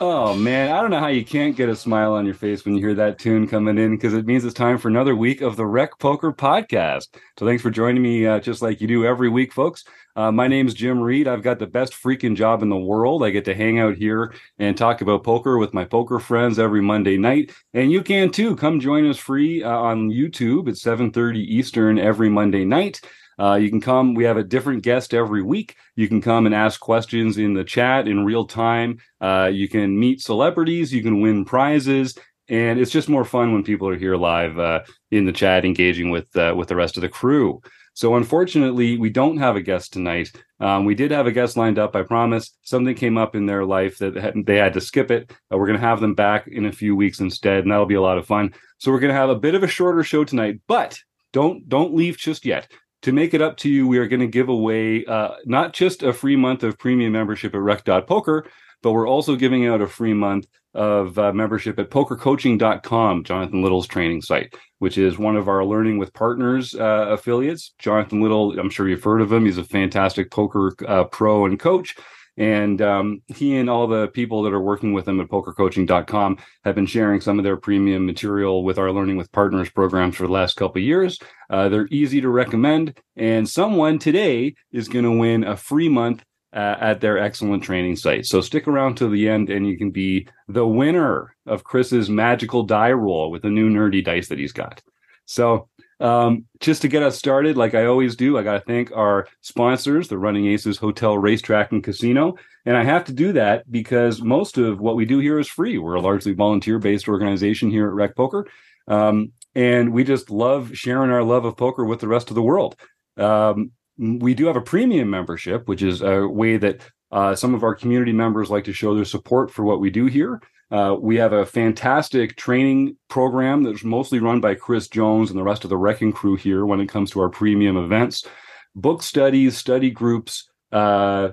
Oh man, I don't know how you can't get a smile on your face when you hear that tune coming in because it means it's time for another week of the Rec Poker Podcast. So thanks for joining me, uh, just like you do every week, folks. Uh, my name's Jim Reed. I've got the best freaking job in the world. I get to hang out here and talk about poker with my poker friends every Monday night, and you can too. Come join us free uh, on YouTube at 7:30 Eastern every Monday night. Uh, you can come. We have a different guest every week. You can come and ask questions in the chat in real time. Uh, you can meet celebrities. You can win prizes, and it's just more fun when people are here live uh, in the chat, engaging with uh, with the rest of the crew. So unfortunately, we don't have a guest tonight. Um, we did have a guest lined up. I promise. Something came up in their life that they had to skip it. Uh, we're going to have them back in a few weeks instead, and that'll be a lot of fun. So we're going to have a bit of a shorter show tonight, but don't don't leave just yet to make it up to you, we are going to give away uh, not just a free month of premium membership at rec.poker, but we're also giving out a free month of uh, membership at pokercoaching.com, Jonathan Little's training site, which is one of our Learning with Partners uh, affiliates. Jonathan Little, I'm sure you've heard of him. He's a fantastic poker uh, pro and coach. And um, he and all the people that are working with him at pokercoaching.com have been sharing some of their premium material with our Learning with Partners programs for the last couple of years. Uh, they're easy to recommend. And someone today is going to win a free month uh, at their excellent training site. So stick around to the end and you can be the winner of Chris's magical die roll with the new nerdy dice that he's got. So um, just to get us started, like I always do, I got to thank our sponsors, the Running Aces Hotel, Racetrack, and Casino. And I have to do that because most of what we do here is free. We're a largely volunteer based organization here at Rec Poker. Um, and we just love sharing our love of poker with the rest of the world. Um, we do have a premium membership, which is a way that uh, some of our community members like to show their support for what we do here. Uh, we have a fantastic training program that's mostly run by Chris Jones and the rest of the Wrecking Crew here when it comes to our premium events. Book studies, study groups, uh,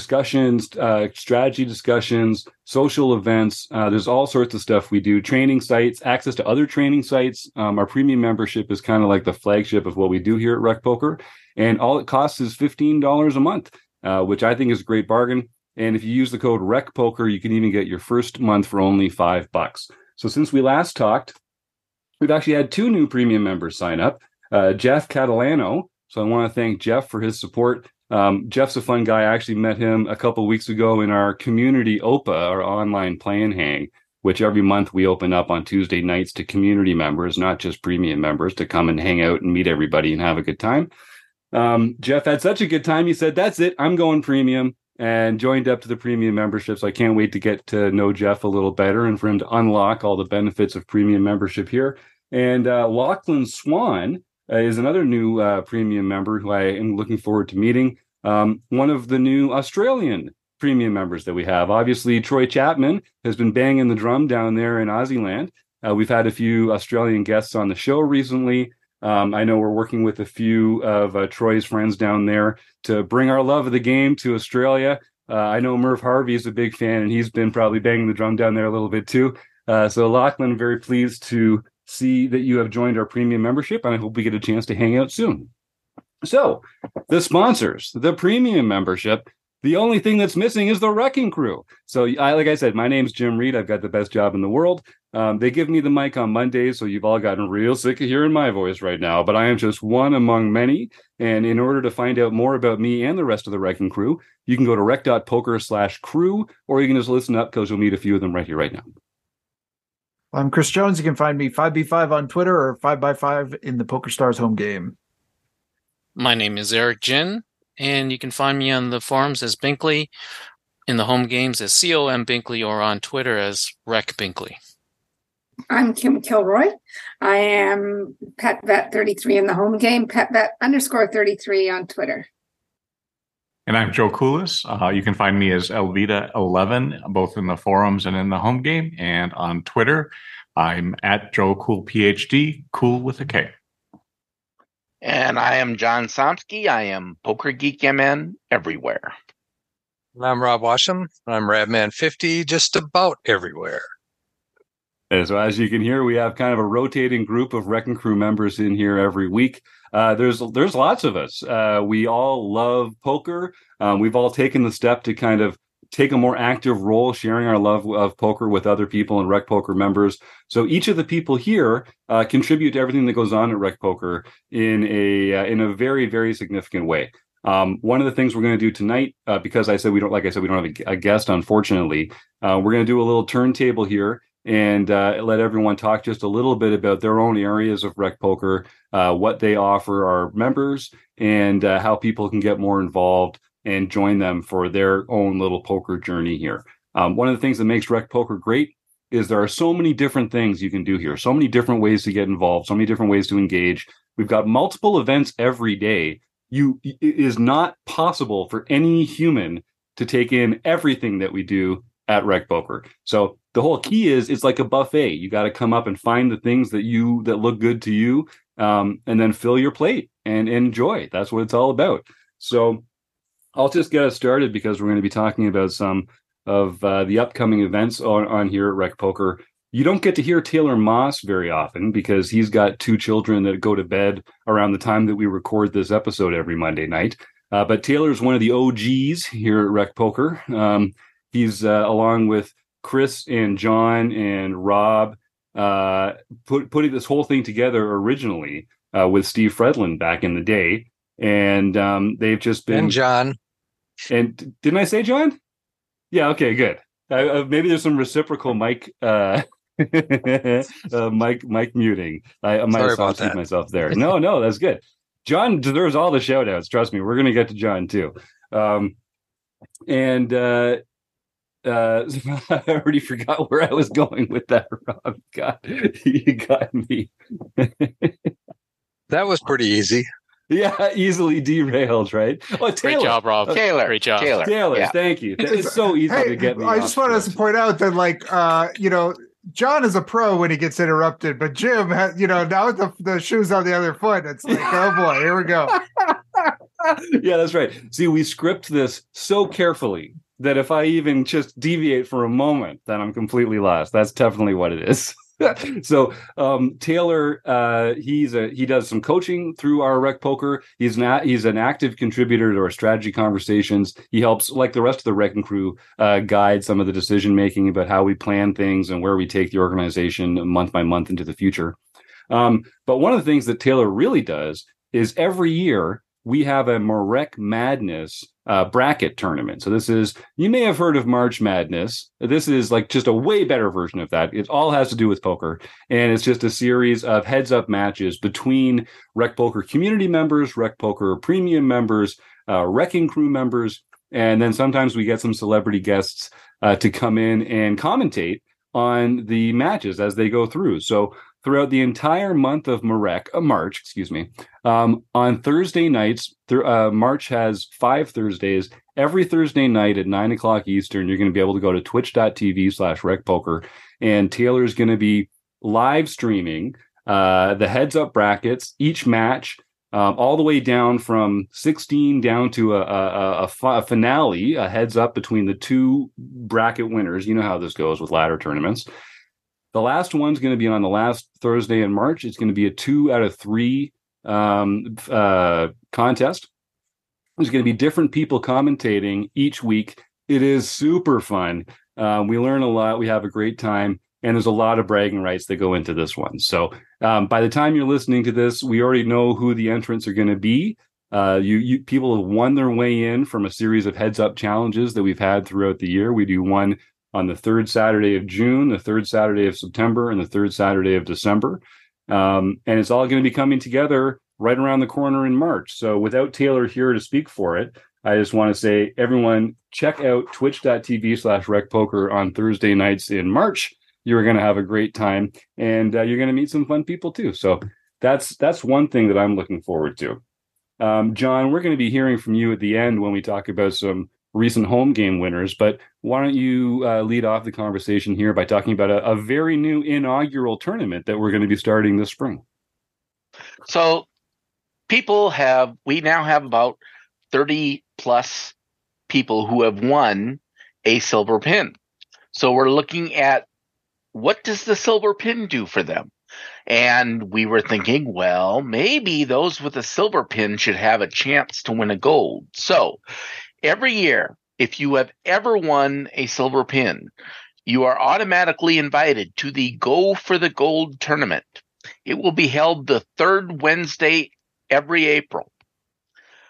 discussions, uh, strategy discussions, social events. Uh, there's all sorts of stuff we do. Training sites, access to other training sites. Um, our premium membership is kind of like the flagship of what we do here at Rec Poker, and all it costs is fifteen dollars a month, uh, which I think is a great bargain. And if you use the code Rec Poker, you can even get your first month for only five bucks. So since we last talked, we've actually had two new premium members sign up. Uh, Jeff Catalano. So I want to thank Jeff for his support. Um, Jeff's a fun guy. I actually met him a couple weeks ago in our community OPA, our online plan hang, which every month we open up on Tuesday nights to community members, not just premium members, to come and hang out and meet everybody and have a good time. Um, Jeff had such a good time. He said, That's it. I'm going premium and joined up to the premium membership. So I can't wait to get to know Jeff a little better and for him to unlock all the benefits of premium membership here. And uh, Lachlan Swan uh, is another new uh, premium member who I am looking forward to meeting. Um, one of the new Australian premium members that we have. Obviously, Troy Chapman has been banging the drum down there in Aussie Uh, we've had a few Australian guests on the show recently. Um, I know we're working with a few of uh, Troy's friends down there to bring our love of the game to Australia. Uh, I know Merv Harvey is a big fan, and he's been probably banging the drum down there a little bit too. Uh, so, Lachlan, very pleased to see that you have joined our premium membership, and I hope we get a chance to hang out soon. So, the sponsors, the premium membership the only thing that's missing is the wrecking crew. So, I, like I said, my name's Jim Reed. I've got the best job in the world. Um, they give me the mic on Mondays, so you've all gotten real sick of hearing my voice right now. But I am just one among many. And in order to find out more about me and the rest of the wrecking crew, you can go to rec.poker slash crew, or you can just listen up because you'll meet a few of them right here, right now. I'm Chris Jones. You can find me 5b5 on Twitter or 5x5 in the Poker Stars home game. My name is Eric Jin and you can find me on the forums as Binkley, in the home games as Com Binkley, or on Twitter as Rec Binkley. I'm Kim Kilroy. I am PetVet33 in the home game, PetVet underscore 33 on Twitter. And I'm Joe Coolis. Uh, you can find me as Elvita11, both in the forums and in the home game. And on Twitter, I'm at Joe Cool PhD, cool with a K. And I am John Somsky. I am Poker Geek MN everywhere. And I'm Rob Washam. I'm Radman50, just about everywhere. And so, as you can hear, we have kind of a rotating group of Wrecking Crew members in here every week. Uh, there's there's lots of us. Uh, we all love poker. Um, we've all taken the step to kind of take a more active role, sharing our love of poker with other people and Rec Poker members. So each of the people here uh, contribute to everything that goes on at Rec Poker in a uh, in a very very significant way. Um, one of the things we're going to do tonight, uh, because I said we don't, like I said, we don't have a, a guest, unfortunately. Uh, we're going to do a little turntable here and uh, let everyone talk just a little bit about their own areas of rec poker, uh, what they offer our members, and uh, how people can get more involved and join them for their own little poker journey here. Um, one of the things that makes rec poker great is there are so many different things you can do here, so many different ways to get involved, so many different ways to engage. We've got multiple events every day. You it is not possible for any human to take in everything that we do at Rec Poker. So the whole key is it's like a buffet. You got to come up and find the things that you that look good to you, um, and then fill your plate and enjoy. That's what it's all about. So I'll just get us started because we're going to be talking about some of uh, the upcoming events on, on here at Rec Poker. You don't get to hear Taylor Moss very often because he's got two children that go to bed around the time that we record this episode every Monday night. Uh, but Taylor's one of the OGs here at Rec Poker. Um, he's uh, along with Chris and John and Rob uh, put, putting this whole thing together originally uh, with Steve Fredlin back in the day, and um, they've just been and John. And didn't I say John? Yeah. Okay. Good. Uh, maybe there's some reciprocal mic. Uh, uh, mic mic muting. I, I might Sorry have about myself there. No, no, that's good. John deserves all the shout outs. Trust me, we're gonna get to John too. Um, and uh, uh, I already forgot where I was going with that. Rob, God, you got me. That was pretty easy. yeah, easily derailed, right? Oh, Great Taylor. job, Rob. Taylor. Great job. Taylor. Taylor, Yeah. thank you. It's so easy Hey, to get me. I just want us to point out that, like, uh, you know, John is a pro when he gets interrupted, but Jim, has, you know, now the the shoes on the other foot. It's like, oh boy, here we go. yeah, that's right. See, we script this so carefully that if I even just deviate for a moment, then I'm completely lost. That's definitely what it is. so um, Taylor, uh, he's a he does some coaching through our rec poker. He's not he's an active contributor to our strategy conversations. He helps, like the rest of the wrecking crew, uh, guide some of the decision making about how we plan things and where we take the organization month by month into the future. Um, but one of the things that Taylor really does is every year we have a Marek Madness uh, bracket tournament. So this is you may have heard of March Madness. This is like just a way better version of that. It all has to do with poker, and it's just a series of heads-up matches between Rec Poker community members, Rec Poker premium members, uh, Wrecking Crew members, and then sometimes we get some celebrity guests uh, to come in and commentate on the matches as they go through. So throughout the entire month of Marek, uh, March, excuse me, um, on Thursday nights, th- uh, March has five Thursdays. Every Thursday night at nine o'clock Eastern, you're going to be able to go to twitch.tv slash recpoker. And Taylor's going to be live streaming uh, the heads up brackets, each match, um, all the way down from 16 down to a, a, a, a finale, a heads up between the two bracket winners. You know how this goes with ladder tournaments. The last one's going to be on the last Thursday in March. It's going to be a two out of three um, uh, contest. There's going to be different people commentating each week. It is super fun. Uh, we learn a lot. We have a great time, and there's a lot of bragging rights that go into this one. So um, by the time you're listening to this, we already know who the entrants are going to be. Uh, you, you people have won their way in from a series of heads up challenges that we've had throughout the year. We do one on the third Saturday of June, the third Saturday of September, and the third Saturday of December. Um, and it's all going to be coming together right around the corner in March. So without Taylor here to speak for it, I just want to say, everyone, check out twitch.tv slash recpoker on Thursday nights in March. You're going to have a great time and uh, you're going to meet some fun people too. So that's that's one thing that I'm looking forward to. Um, John, we're going to be hearing from you at the end when we talk about some recent home game winners. But why don't you uh, lead off the conversation here by talking about a, a very new inaugural tournament that we're going to be starting this spring? So people have we now have about 30 plus people who have won a silver pin. So we're looking at what does the silver pin do for them? And we were thinking, well, maybe those with a silver pin should have a chance to win a gold. So every year, if you have ever won a silver pin, you are automatically invited to the Go for the Gold tournament. It will be held the third Wednesday every April.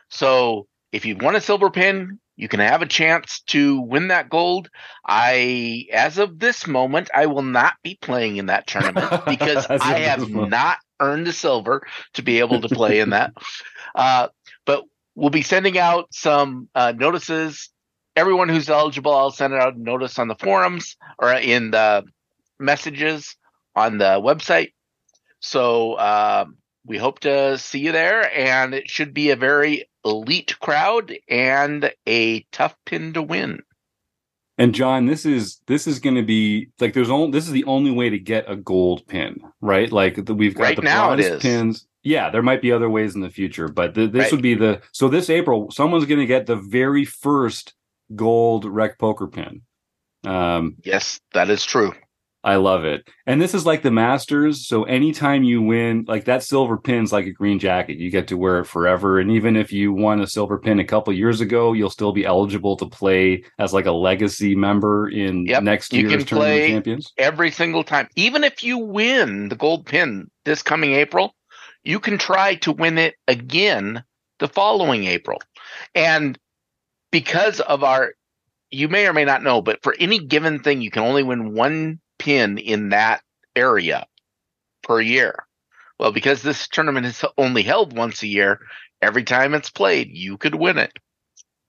So if you've won a silver pin, you can have a chance to win that gold. I, as of this moment, I will not be playing in that tournament because I have not earned the silver to be able to play in that. Uh, but we'll be sending out some uh, notices. Everyone who's eligible, I'll send out a notice on the forums or in the messages on the website. So um, we hope to see you there, and it should be a very elite crowd and a tough pin to win. And John, this is this is going to be like there's only this is the only way to get a gold pin, right? Like the, we've got Right the now bronze is. pins. Yeah, there might be other ways in the future, but th- this Right. would be the so this April someone's going to get the very first gold rec poker pin. Um, Yes, that is true. I love it. And this is like the Masters. So anytime you win, like that silver pin's like a green jacket. You get to wear it forever. And even if you won a silver pin a couple years ago, you'll still be eligible to play as like a legacy member in Yep, next you year's can Tournament Champions. Every single time, even if you win the gold pin this coming April, you can try to win it again the following April. And because of our, you may or may not know, but for any given thing, you can only win one pin in that area per year. Well, because this tournament is only held once a year, every time it's played, you could win it.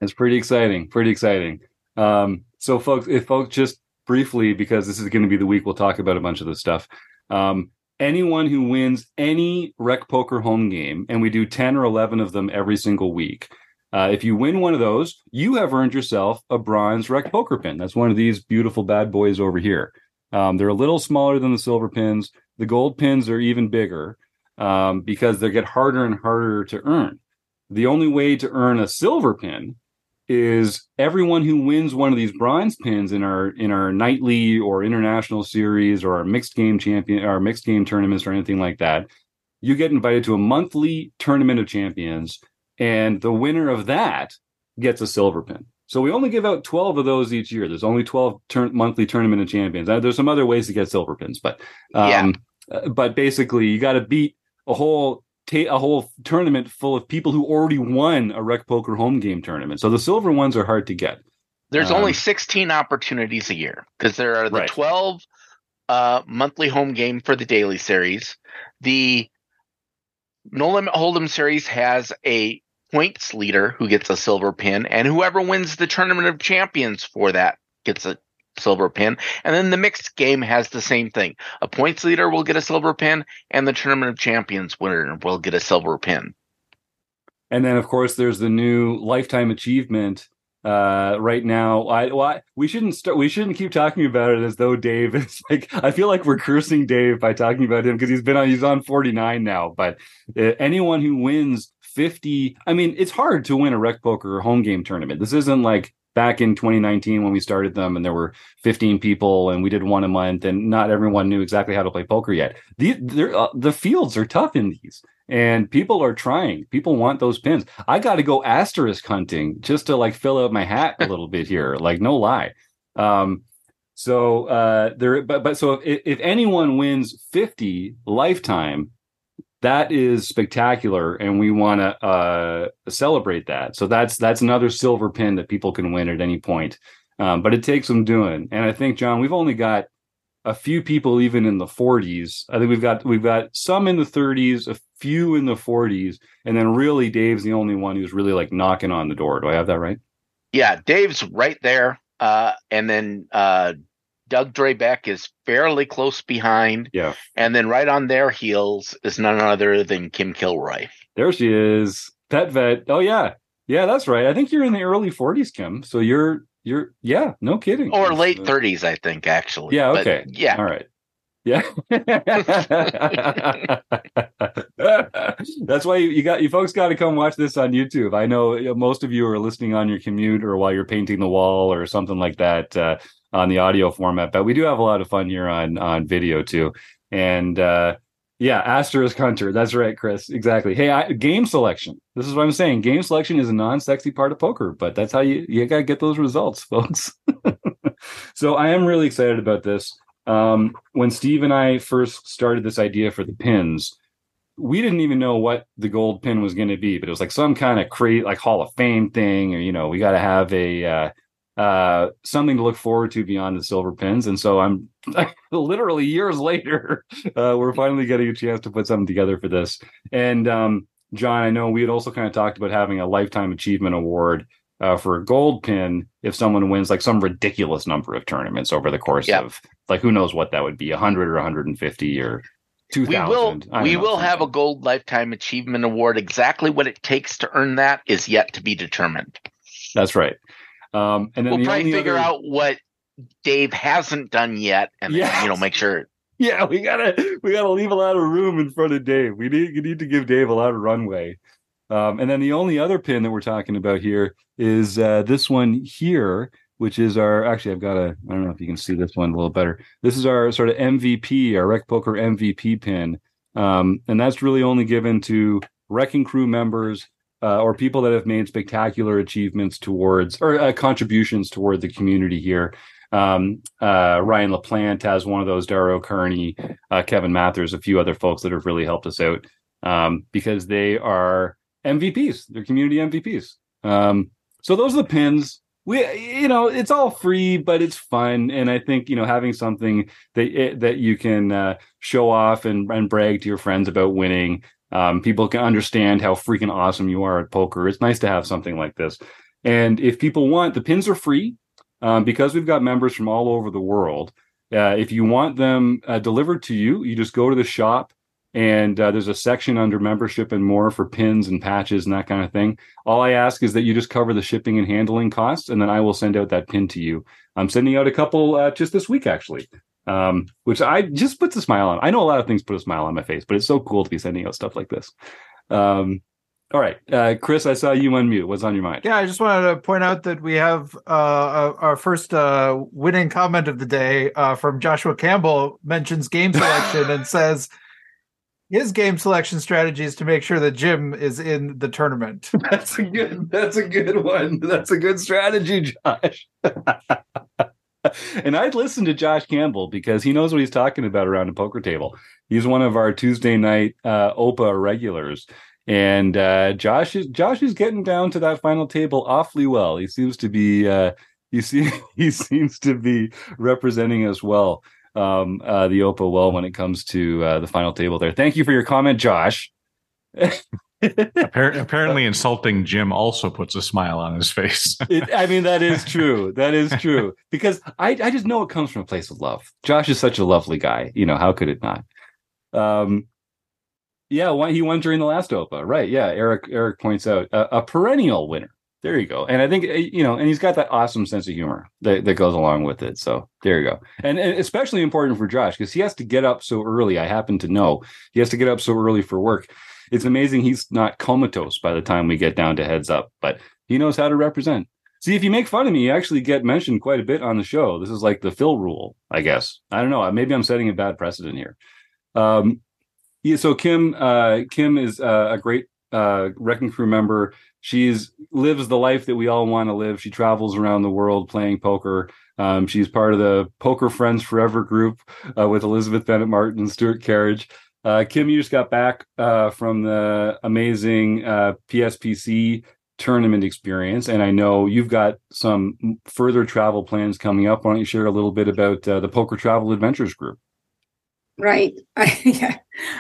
It's pretty exciting. Pretty exciting. Um, so, folks, if folks just briefly, because this is going to be the week we'll talk about a bunch of this stuff. Um, anyone who wins any rec poker home game, and we do 10 or 11 of them every single week. Uh, if you win one of those, you have earned yourself a bronze rec poker pin. That's one of these beautiful bad boys over here. Um, they're a little smaller than the silver pins. The gold pins are even bigger um, because they get harder and harder to earn. The only way to earn a silver pin is everyone who wins one of these bronze pins in our in our nightly or international series or our mixed game champion our mixed game tournaments or anything like that you get invited to a monthly tournament of champions and the winner of that gets a silver pin. So we only give out 12 of those each year. There's only 12 turn- monthly tournament of champions. Uh, there's some other ways to get silver pins but um uh, but basically you got to beat a whole ta- a whole tournament full of people who already won a rec poker home game tournament. So the silver ones are hard to get. There's Um, only 16 opportunities a year because there are the Right. 12 uh, monthly home game for the daily series. The No Limit Hold'em series has a points leader who gets a silver pin, and whoever wins the tournament of champions for that gets a silver pin. And then the mixed game has the same thing. A points leader will get a silver pin, and the tournament of champions winner will get a silver pin. And then of course there's the new lifetime achievement. Uh, right now, I, well, I we shouldn't start. We shouldn't keep talking about it as though Dave is like. I feel like we're cursing Dave by talking about him because he's been on. He's on 49 now. But uh, anyone who wins 50, I mean, it's hard to win a rec poker home game tournament. This isn't like back in 2019 when we started them and there were 15 people and we did one a month and not everyone knew exactly how to play poker yet. The uh, the fields are tough in these and people are trying. People want those pins. I got to go asterisk hunting just to like fill out my hat a little bit here. Like no lie. Um, so uh, there, but but so if, if anyone wins 50 lifetime, that is spectacular, and we want to uh, celebrate that. So that's that's another silver pin that people can win at any point. Um, but it takes some doing, and I think John, we've only got a few people even in the 40s. I think we've got we've got some in the 30s, a few in the 40s, and then really Dave's the only one who's really like knocking on the door. Do I have that right? Yeah, Dave's right there. Uh, and then uh, Doug Drebeck is fairly close behind. Yeah. And then right on their heels is none other than Kim Kilroy. There she is. Pet vet. Oh yeah. Yeah, that's right. I think you're in the early 40s, Kim. So you're you're yeah, no kidding. Or It's, late uh, 30s, I think, actually. Yeah, But, okay. yeah. All right. Yeah. That's why you, you got you folks got to come watch this on YouTube. I know know, most of you are listening on your commute or while you're painting the wall or something like that. Uh, on the audio format, but we do have a lot of fun here on on video too. And uh, yeah, asterisk hunter. That's right, Chris. Exactly. Hey, I, game selection. This is what I'm saying. Game selection is a non-sexy part of poker, but that's how you you gotta get those results, folks. so I am really excited about this. Um, when Steve and I first started this idea for the pins, we didn't even know what the gold pin was going to be, but it was like some kind of crazy, like Hall of Fame thing, or you know, we got to have a uh, uh, something to look forward to beyond the silver pins. And so I'm literally years later, uh, we're finally getting a chance to put something together for this. And um, John, I know we had also kind of talked about having a lifetime achievement award uh, for a gold pin if someone wins like some ridiculous number of tournaments over the course Yeah. of like who knows what that would be 100 or 150 or 2000 We will we know, will have a gold lifetime achievement award. Exactly what it takes to earn that is yet to be determined. that's right um and then We'll the probably figure other- out what Dave hasn't done yet, and then, you know make sure. yeah we gotta we gotta leave a lot of room in front of dave. We need we need to give dave a lot of runway. Um and then the only other pin that we're talking about here is uh this one here which is our actually i've got a i don't know if you can see this one a little better. This is our sort of mvp our rec poker mvp pin. Um and that's really only given to wrecking crew members uh, or people that have made spectacular achievements towards or uh, contributions toward the community here um, uh, Ryan LaPlante has one of those, Darrow Kearney, uh, Kevin Mathers, a few other folks that have really helped us out um, because they are MVPs. They're community MVPs. Um, so those are the pins. We, you know, it's all free, but it's fun, and I think you know having something that eh, that you can uh, show off and, and brag to your friends about winning. Um, people can understand how freaking awesome you are at poker. It's nice to have something like this. And if people want, the pins are free um, because we've got members from all over the world. Uh, if you want them uh, delivered to you, you just go to the shop and uh, there's a section under membership and more for pins and patches and that kind of thing. All I ask is that you just cover the shipping and handling costs, and then I will send out that pin to you. I'm sending out a couple uh, just this week, actually, um, which I just puts a smile on. I know a lot of things put a smile on my face, but it's so cool to be sending out stuff like this. Um, all right, uh, Chris, I saw you unmute. What's on your mind? Yeah, I just wanted to point out that we have uh, uh, our first uh, winning comment of the day uh, from Joshua Campbell mentions game selection and says his game selection strategy is to make sure that Jim is in the tournament. That's a good. That's a good one. That's a good strategy, Josh. and I'd listen to Josh Campbell because he knows what he's talking about around a poker table. He's one of our Tuesday night uh, OPA regulars, and uh, Josh is Josh is getting down to that final table awfully well. He seems to be. Uh, you see, he seems to be representing us well. Um, uh, the OPA well when it comes to uh, the final table there. Thank you for your comment, Josh. Appar- apparently, insulting Jim also puts a smile on his face. It, I mean, that is true. That is true. Because I, I just know it comes from a place of love. Josh is such a lovely guy. You know, how could it not? Um, yeah, he won during the last OPA, right? Yeah, Eric Eric points out a, a perennial winner. There you go. And I think uh, you know, and he's got that awesome sense of humor that, that goes along with it. So there you go. And, and especially important for Josh because he has to get up so early. I happen to know he has to get up so early for work. It's amazing he's not comatose by the time we get down to heads up, but he knows how to represent. See, if you make fun of me, you actually get mentioned quite a bit on the show. This is like the Phil rule, I guess. I don't know. Maybe I'm setting a bad precedent here. Um, yeah, so Kim, uh, Kim is uh, a great uh, wrecking crew member. She's lives the life that we all want to live. She travels around the world playing poker. Um, she's part of the Poker Friends Forever group uh, with Elizabeth Bennett Martin and Stuart Carriage. Uh, Kim, you just got back uh, from the amazing uh, PSPC tournament experience, and I know you've got some further travel plans coming up. Why don't you share a little bit about uh, the Poker Travel Adventures group? Right. I, yeah,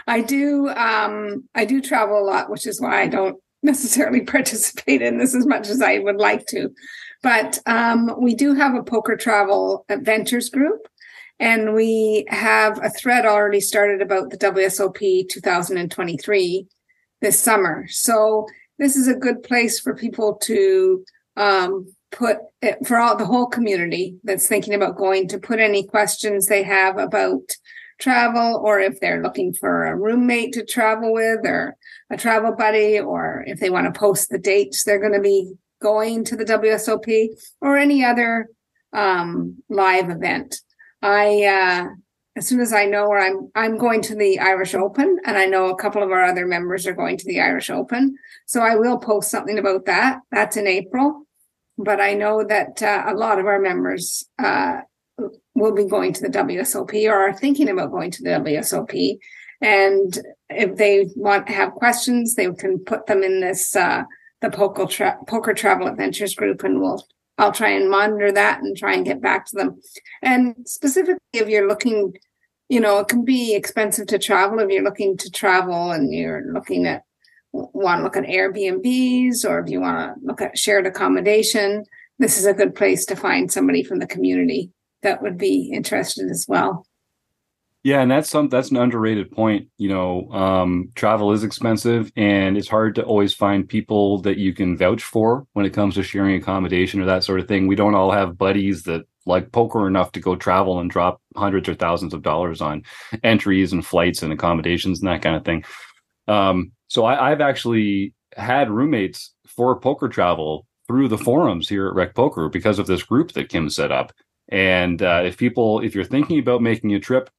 I do. Um, I do travel a lot, which is why I don't necessarily participate in this as much as I would like to. But um, we do have a poker travel adventures group, and we have a thread already started about the WSOP 2023 this summer. So this is a good place for people to um, put it, for all the whole community that's thinking about going to put any questions they have about travel or if they're looking for a roommate to travel with or a travel buddy or if they want to post the dates they're going to be going to the WSOP or any other um, live event. I uh, as soon as I know where I'm, I'm going to the Irish Open, and I know a couple of our other members are going to the Irish Open. So I will post something about that. That's in April, but I know that uh, a lot of our members uh, will be going to the WSOP or are thinking about going to the WSOP. And if they want to have questions, they can put them in this uh, the poker, tra- poker travel adventures group, and we'll I'll try and monitor that and try and get back to them. And specifically, if you're looking, you know, it can be expensive to travel if you're looking to travel and you're looking at want to look at Airbnbs or if you want to look at shared accommodation. This is a good place to find somebody from the community that would be interested as well. Yeah, and that's some that's an underrated point. You know, um, travel is expensive, and it's hard to always find people that you can vouch for when it comes to sharing accommodation or that sort of thing. We don't all have buddies that like poker enough to go travel and drop hundreds or thousands of dollars on entries and flights and accommodations and that kind of thing. Um, so I, I've actually had roommates for poker travel through the forums here at Rec Poker because of this group that Kim set up. And uh, if people, if you're thinking about making a trip,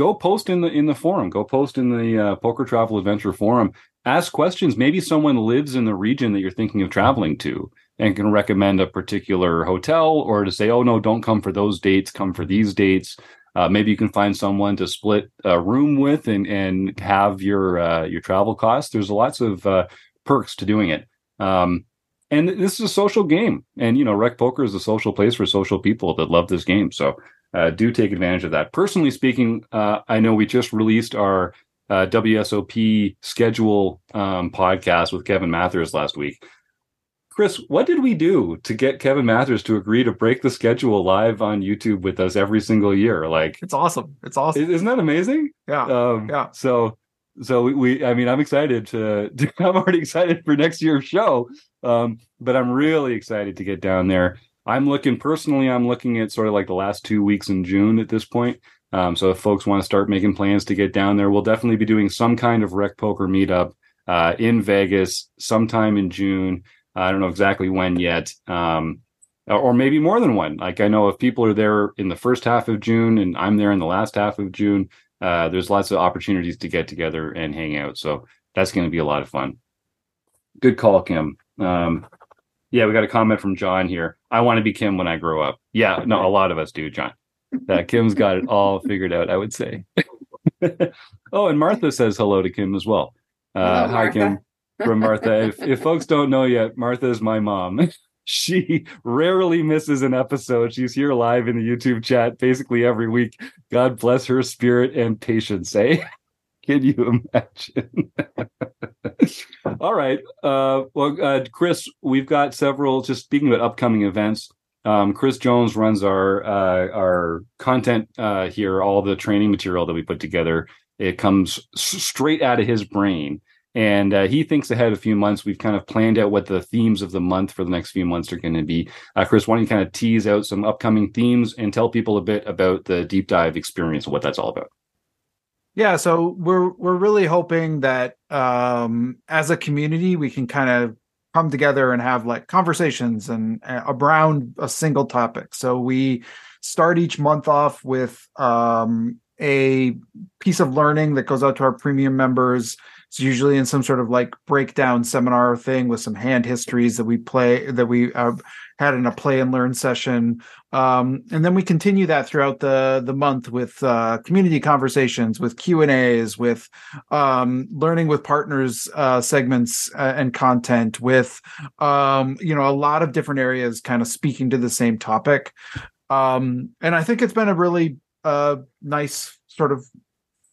go post in the in the forum. Go post in the uh, poker travel adventure forum. Ask questions. Maybe someone lives in the region that you're thinking of traveling to and can recommend a particular hotel or to say oh no don't come for those dates. Come for these dates. Uh, maybe you can find someone to split a room with and and have your uh, your travel costs. There's lots of uh, perks to doing it. Um, and this is a social game. And you know rec poker is a social place for social people that love this game. So uh, do take advantage of that. Personally speaking, uh, I know we just released our uh, WSOP schedule um, podcast with Kevin Mathers last week. Chris, what did we do to get Kevin Mathers to agree to break the schedule live on YouTube with us every single year? Like, it's awesome. It's awesome. Isn't that amazing? Yeah. Um, yeah. So, so we, we, I mean, I'm excited to, to I'm already excited for next year's show. Um, but I'm really excited to get down there I'm looking personally, I'm looking at sort of like the last two weeks in June at this point. Um, so if folks want to start making plans to get down there, we'll definitely be doing some kind of rec poker meetup uh, in Vegas sometime in June. I don't know exactly when yet. Um, or maybe more than one. Like I know if people are there in the first half of June and I'm there in the last half of June, uh, there's lots of opportunities to get together and hang out. So that's going to be a lot of fun. Good call, Kim. Um, yeah, we got a comment from John here. I want to be Kim when I grow up. Yeah, no, a lot of us do, John. Uh, Kim's got it all figured out, I would say. oh, and Martha says hello to Kim as well. Uh, hello, hi, Kim, from Martha. If, if folks don't know yet, Martha is my mom. she rarely misses an episode. She's here live in the YouTube chat basically every week. God bless her spirit and patience, eh? Can you imagine? All right. Uh, well, uh, Chris, we've got several. Just speaking about upcoming events, um, Chris Jones runs our uh, our content uh, here. All the training material that we put together, it comes s- straight out of his brain, and uh, he thinks ahead a few months. We've kind of planned out what the themes of the month for the next few months are going to be. Uh, Chris, why don't you kind of tease out some upcoming themes and tell people a bit about the deep dive experience and what that's all about? Yeah, so we're we're really hoping that um, as a community we can kind of come together and have like conversations and uh, around a single topic. So we start each month off with um, a piece of learning that goes out to our premium members. It's usually in some sort of like breakdown seminar thing with some hand histories that we play that we uh, had in a play and learn session. Um, and then we continue that throughout the the month with uh, community conversations with q and a's with um, learning with partners uh, segments uh, and content with um, you know a lot of different areas kind of speaking to the same topic. Um, and i think it's been a really uh, nice sort of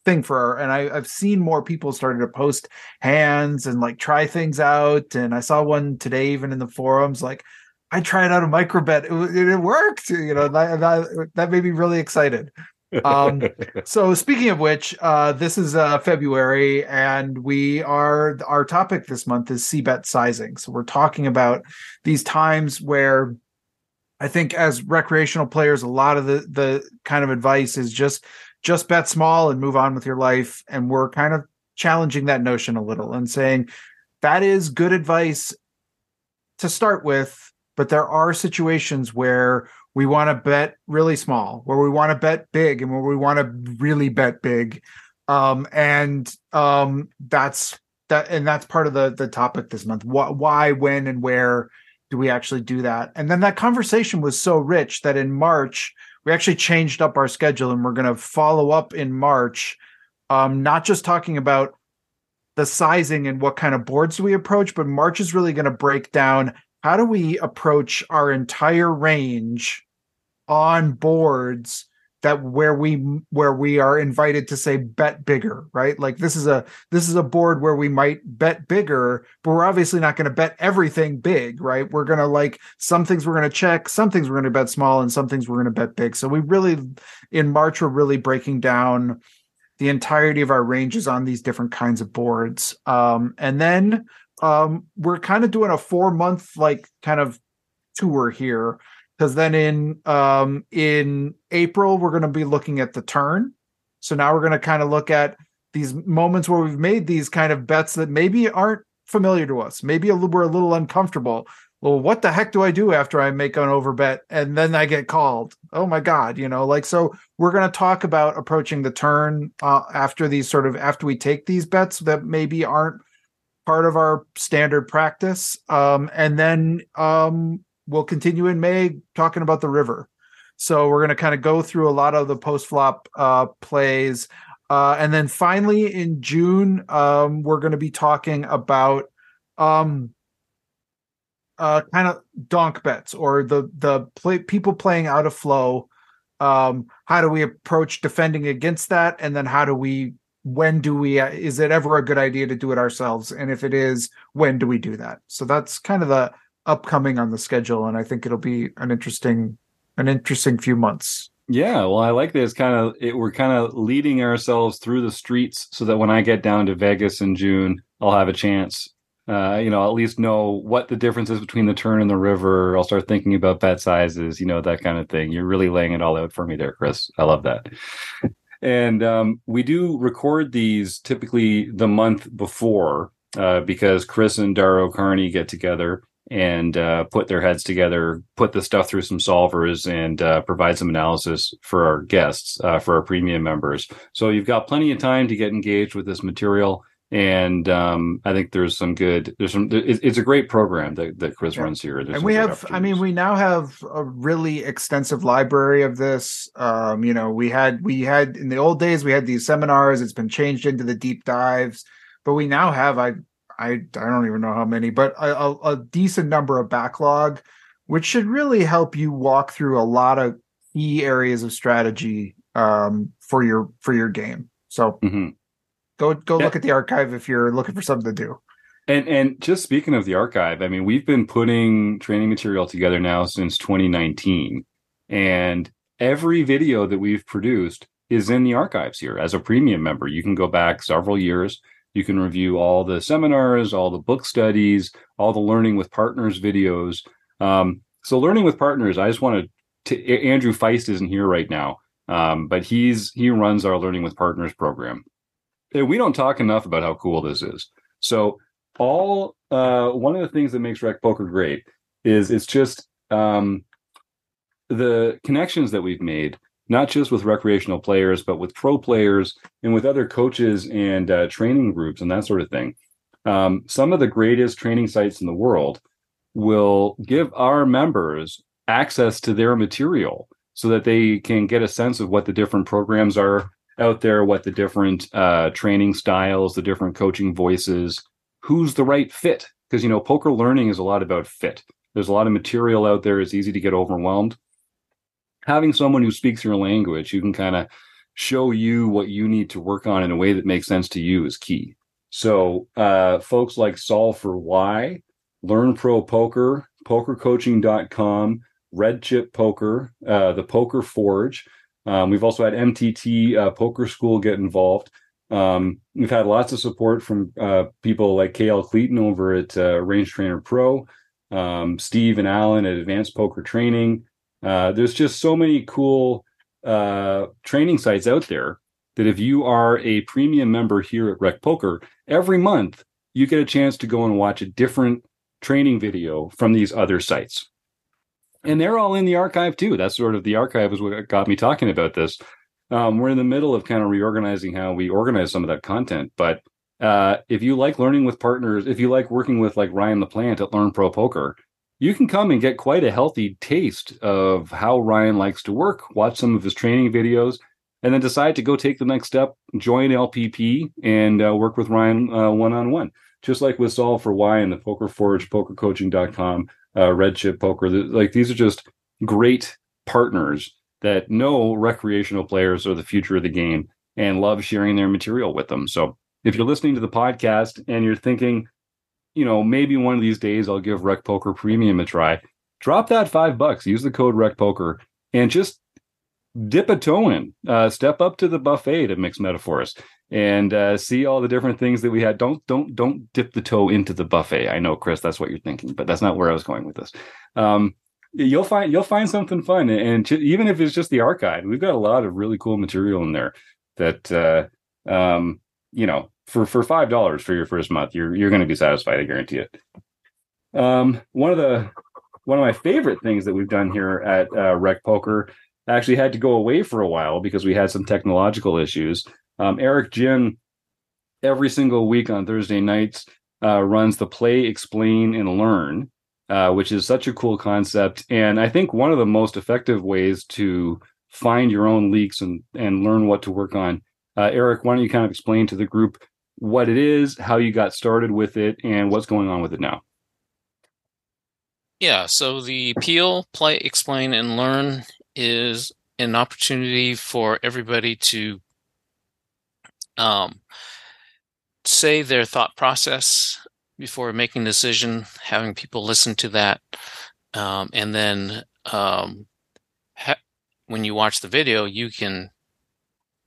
thing for her. and I, have seen more people starting to post hands and like try things out and i saw one today even in the forums like I tried out a microbet. It, it worked. You know, that, that, that made me really excited. um, so speaking of which, uh, this is uh, February, and we are our topic this month is c-bet sizing. So we're talking about these times where I think as recreational players, a lot of the the kind of advice is just just bet small and move on with your life, and we're kind of challenging that notion a little and saying that is good advice to start with but there are situations where we want to bet really small, where we want to bet big, and where we want to really bet big. Um, and um, that's that, and that's part of the the topic this month. Why, why, when, and where do we actually do that? And then that conversation was so rich that in March we actually changed up our schedule, and we're going to follow up in March. Um, not just talking about the sizing and what kind of boards we approach, but March is really going to break down how do we approach our entire range on boards that where we where we are invited to say bet bigger right? Like this is a this is a board where we might bet bigger but we're obviously not going to bet everything big right? We're going to like some things we're going to check some things we're going to bet small and some things we're going to bet big. So we really in march we're really breaking down the entirety of our ranges on these different kinds of boards. Um, and then um, we're kind of doing a four month like kind of tour here because then in um, in April we're going to be looking at the turn. So now we're going to kind of look at these moments where we've made these kind of bets that maybe aren't familiar to us. Maybe a little, we're a little uncomfortable well, what the heck do I do after I make an overbet and then I get called? Oh my god, you know, like so we're going to talk about approaching the turn uh, after these sort of after we take these bets that maybe aren't part of our standard practice, um, and then um, we'll continue in May talking about the river. So we're going to kind of go through a lot of the post flop uh, plays, uh, and then finally in June um, we're going to be talking about um uh, kind of donk bets or the the play, people playing out of flow. Um, how do we approach defending against that, and then how do we? When do we? Uh, is it ever a good idea to do it ourselves? And if it is, when do we do that? So that's kind of the upcoming on the schedule, and I think it'll be an interesting an interesting few months. Yeah, well, I like this kind of. It, we're kind of leading ourselves through the streets so that when I get down to Vegas in June, I'll have a chance uh, you know, at least know what the difference is between the turn and the river. I'll start thinking about bet sizes, you know, that kind of thing. You're really laying it all out for me there, Chris. I love that. and um, we do record these typically the month before uh, because Chris and Daro Carney get together and uh, put their heads together, put the stuff through some solvers, and uh, provide some analysis for our guests, uh, for our premium members. So you've got plenty of time to get engaged with this material and um, I think there's some good. There's some. it's a great program that, that Chris yeah. runs here. There's and we have. I mean, we now have a really extensive library of this. Um, you know, we had we had in the old days we had these seminars. It's been changed into the deep dives, but we now have I I I don't even know how many, but a, a, a decent number of backlog, which should really help you walk through a lot of key areas of strategy um, for your for your game. So. Mm-hmm Go go yeah. look at the archive if you're looking for something to do. And and just speaking of the archive, I mean, we've been putting training material together now since 2019, and every video that we've produced is in the archives here as a premium member. You can go back several years. You can review all the seminars, all the book studies, all the learning with partners videos. Um, so, learning with partners, I just want to. Andrew Feist isn't here right now, um, but he's he runs our learning with partners program we don't talk enough about how cool this is. So all uh, one of the things that makes rec poker great is it's just um, the connections that we've made, not just with recreational players, but with pro players and with other coaches and uh, training groups and that sort of thing. Um, some of the greatest training sites in the world will give our members access to their material so that they can get a sense of what the different programs are out there what the different uh, training styles, the different coaching voices, who's the right fit. Because, you know, poker learning is a lot about fit. There's a lot of material out there. It's easy to get overwhelmed. Having someone who speaks your language, who can kind of show you what you need to work on in a way that makes sense to you is key. So, uh, folks like Solve for Why, Learn Pro Poker, PokerCoaching.com, Red Chip Poker, uh, the Poker Forge, um, we've also had MTT uh, Poker School get involved. Um, we've had lots of support from uh, people like KL Cleeton over at uh, Range Trainer Pro, um, Steve and Alan at Advanced Poker Training. Uh, there's just so many cool uh, training sites out there that if you are a premium member here at Rec Poker, every month you get a chance to go and watch a different training video from these other sites. and they're all in the archive too. That's sort of the archive is what got me talking about this. Um, we're in the middle of kind of reorganizing how we organize some of that content, but uh, if you like learning with partners, if you like working with like Ryan LaPlante at Learn Pro Poker, you can come and get quite a healthy taste of how Ryan likes to work, watch some of his training videos, and then decide to go take the next step, join LPP, and uh, work with Ryan one on one. Just like with Solve for Why and the Poker Forge, pokercoaching.com, uh, Red Chip Poker. Like these are just great partners that know recreational players are the future of the game and love sharing their material with them. So if you're listening to the podcast and you're thinking, you know, maybe one of these days I'll give Rec Poker Premium a try, drop that five bucks, use the code Rec Poker, and just dip a toe in, uh, step up to the buffet to mix metaphors and uh, see all the different things that we had. Don't don't don't dip the toe into the buffet. I know, Chris, that's what you're thinking, but that's not where I was going with this. Um, you'll find you'll find something fun, and ch- even if it's just the archive, we've got a lot of really cool material in there that uh, um, you know for for five dollars for your first month, you're you're going to be satisfied. I guarantee it. Um, one of the one of my favorite things that we've done here at uh, Rec Poker actually had to go away for a while because we had some technological issues. Um, Eric Jin, every single week on Thursday nights, uh, runs the Play, Explain, and Learn, uh, which is such a cool concept. And I think one of the most effective ways to find your own leaks and, and learn what to work on. Uh, Eric, why don't you kind of explain to the group what it is, how you got started with it, and what's going on with it now? Yeah, so the Peel, Play, Explain, and Learn is an opportunity for everybody to um, say their thought process before making a decision, having people listen to that, um, and then um, ha- when you watch the video, you can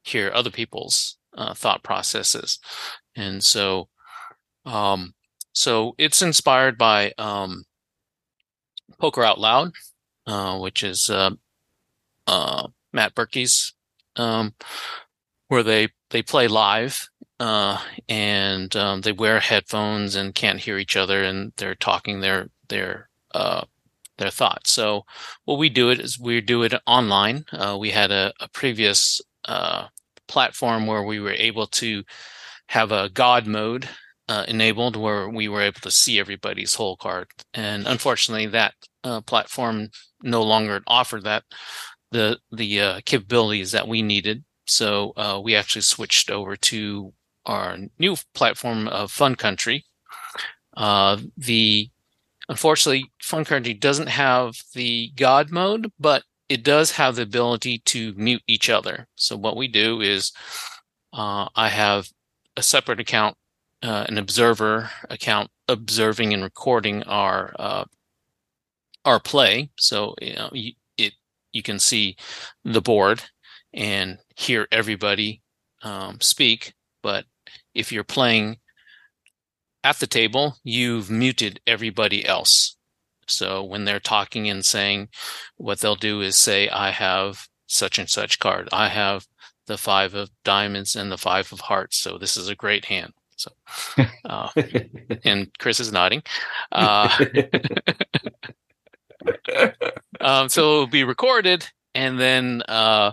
hear other people's uh, thought processes, and so um, so it's inspired by um, Poker Out Loud, uh, which is uh, uh, Matt Berkey's, um, where they they play live uh, and um, they wear headphones and can't hear each other, and they're talking their their uh, their thoughts. So what we do it is we do it online. Uh, we had a, a previous uh, platform where we were able to have a God mode uh, enabled, where we were able to see everybody's whole card, and unfortunately, that uh, platform no longer offered that the the capabilities that we needed. So uh, we actually switched over to our new platform of Fun Country. Uh, the unfortunately, Fun Country doesn't have the God mode, but it does have the ability to mute each other. So what we do is, uh, I have a separate account, uh, an observer account, observing and recording our uh, our play. So you know, you, it you can see the board and hear everybody um, speak. But if you're playing at the table, you've muted everybody else. So when they're talking and saying, what they'll do is say, I have such and such card. I have the five of diamonds and the five of hearts. So this is a great hand. So, uh, and Chris is nodding. Uh, um, so it'll be recorded, and then uh,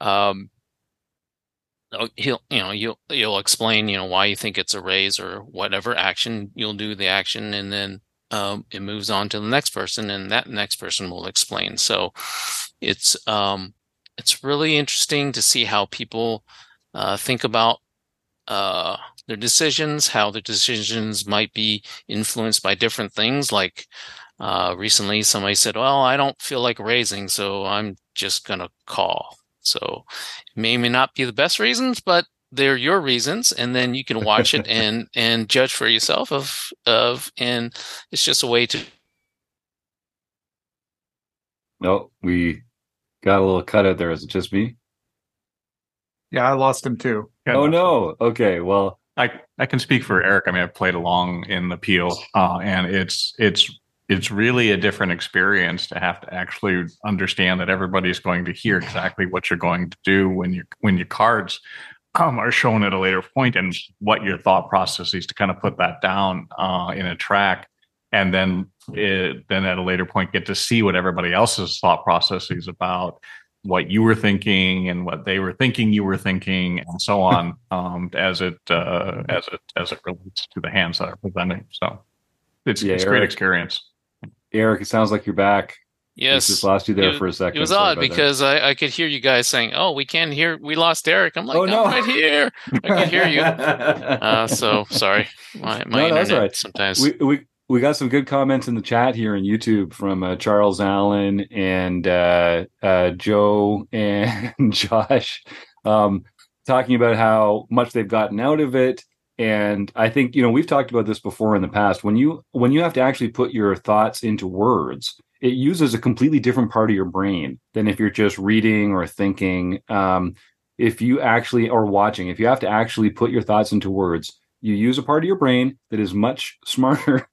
um, oh, he'll you know you'll you'll explain you know why you think it's a raise or whatever action you'll do the action and then um, it moves on to the next person and that next person will explain. So it's um it's really interesting to see how people uh, think about uh, their decisions how their decisions might be influenced by different things. Like uh, recently somebody said well i don't feel like raising so i'm just gonna call. So it may may not be the best reasons, but they're your reasons, and then you can watch it and and judge for yourself of of and it's just a way to. No, we got a little cut out there. Is it just me? Yeah, I lost him too. Yeah, oh no. Okay. Well, I I can speak for Eric. I mean, I've played along in the Peel, uh, and it's it's it's really a different experience to have to actually understand that everybody's going to hear exactly what you're going to do when you when your cards um, are shown at a later point and what your thought process is to kind of put that down uh, in a track and then it, then at a later point get to see what everybody else's thought processes about what you were thinking and what they were thinking you were thinking and so on um, as it uh, as it as it relates to the hands that are presenting. So it's, Yeah, it's a great experience. Eric, it sounds like you're back. We Yes. just lost you there It- for a second. It was Sorry odd because I, I could hear you guys saying, "Oh, we can't hear. We lost Eric." I'm like, Oh, "I'm right here. I can hear you." Uh, so sorry, my my No, that's internet all right. sometimes. we we we got some good comments in the chat here on YouTube from uh, Charles Allen and uh, uh, Joe and Josh, um, talking about how much they've gotten out of it. And I think you know we've talked about this before in the past. When you when you have to actually put your thoughts into words, it uses a completely different part of your brain than if you're just reading or thinking. Um, if you actually are watching, if you have to actually put your thoughts into words, you use a part of your brain that is much smarter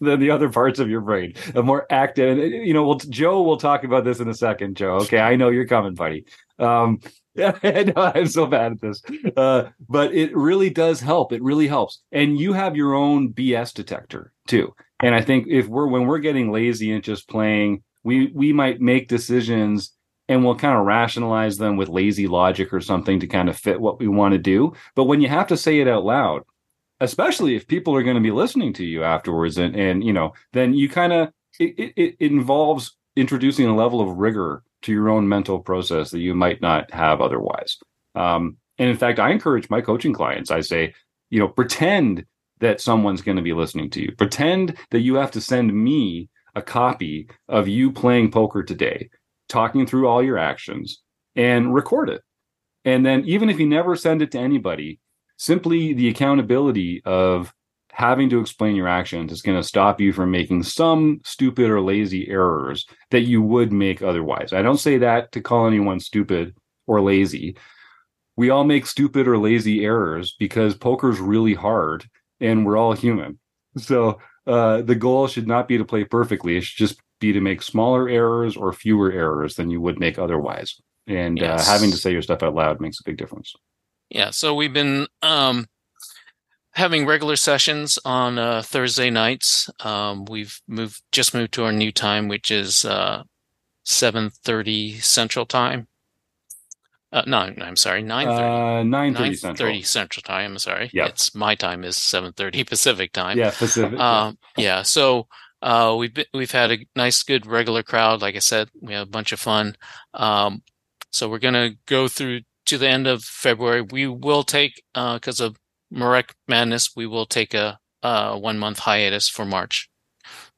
than the other parts of your brain, a more active. And you know, well, Joe will talk about this in a second. Joe, okay, I know you're coming, buddy. Um, yeah, I know I'm so bad at this, uh, but it really does help. It really helps, and you have your own BS detector too. And I think if we're when we're getting lazy and just playing, we we might make decisions and we'll kind of rationalize them with lazy logic or something to kind of fit what we want to do. But when you have to say it out loud, especially if people are going to be listening to you afterwards and and you know then you kind of it, it, it involves introducing a level of rigor to your own mental process that you might not have otherwise um, and in fact i encourage my coaching clients i say you know pretend that someone's going to be listening to you pretend that you have to send me a copy of you playing poker today talking through all your actions and record it and then even if you never send it to anybody simply the accountability of having to explain your actions is going to stop you from making some stupid or lazy errors that you would make otherwise. I don't say that to call anyone stupid or lazy. We all make stupid or lazy errors because poker's really hard and we're all human. So uh, the goal should not be to play perfectly. It should just be to make smaller errors or fewer errors than you would make otherwise. And Yes. uh, having to say your stuff out loud makes a big difference. Yeah, so we've been um, having regular sessions on uh, Thursday nights. Um, we've moved just moved to our new time, which is uh, seven thirty Central Time. Uh, no, I'm sorry, nine thirty. Uh, nine thirty central. Central Time. I'm sorry. Yeah. It's my time is 7:30 Pacific Time. Yeah, Pacific. Um, yeah. So uh, we've been, we've had a nice, good regular crowd. Like I said, we had a bunch of fun. Um, so we're gonna go through to the end of February. We will take because of March Madness. We will take a, uh one month hiatus for March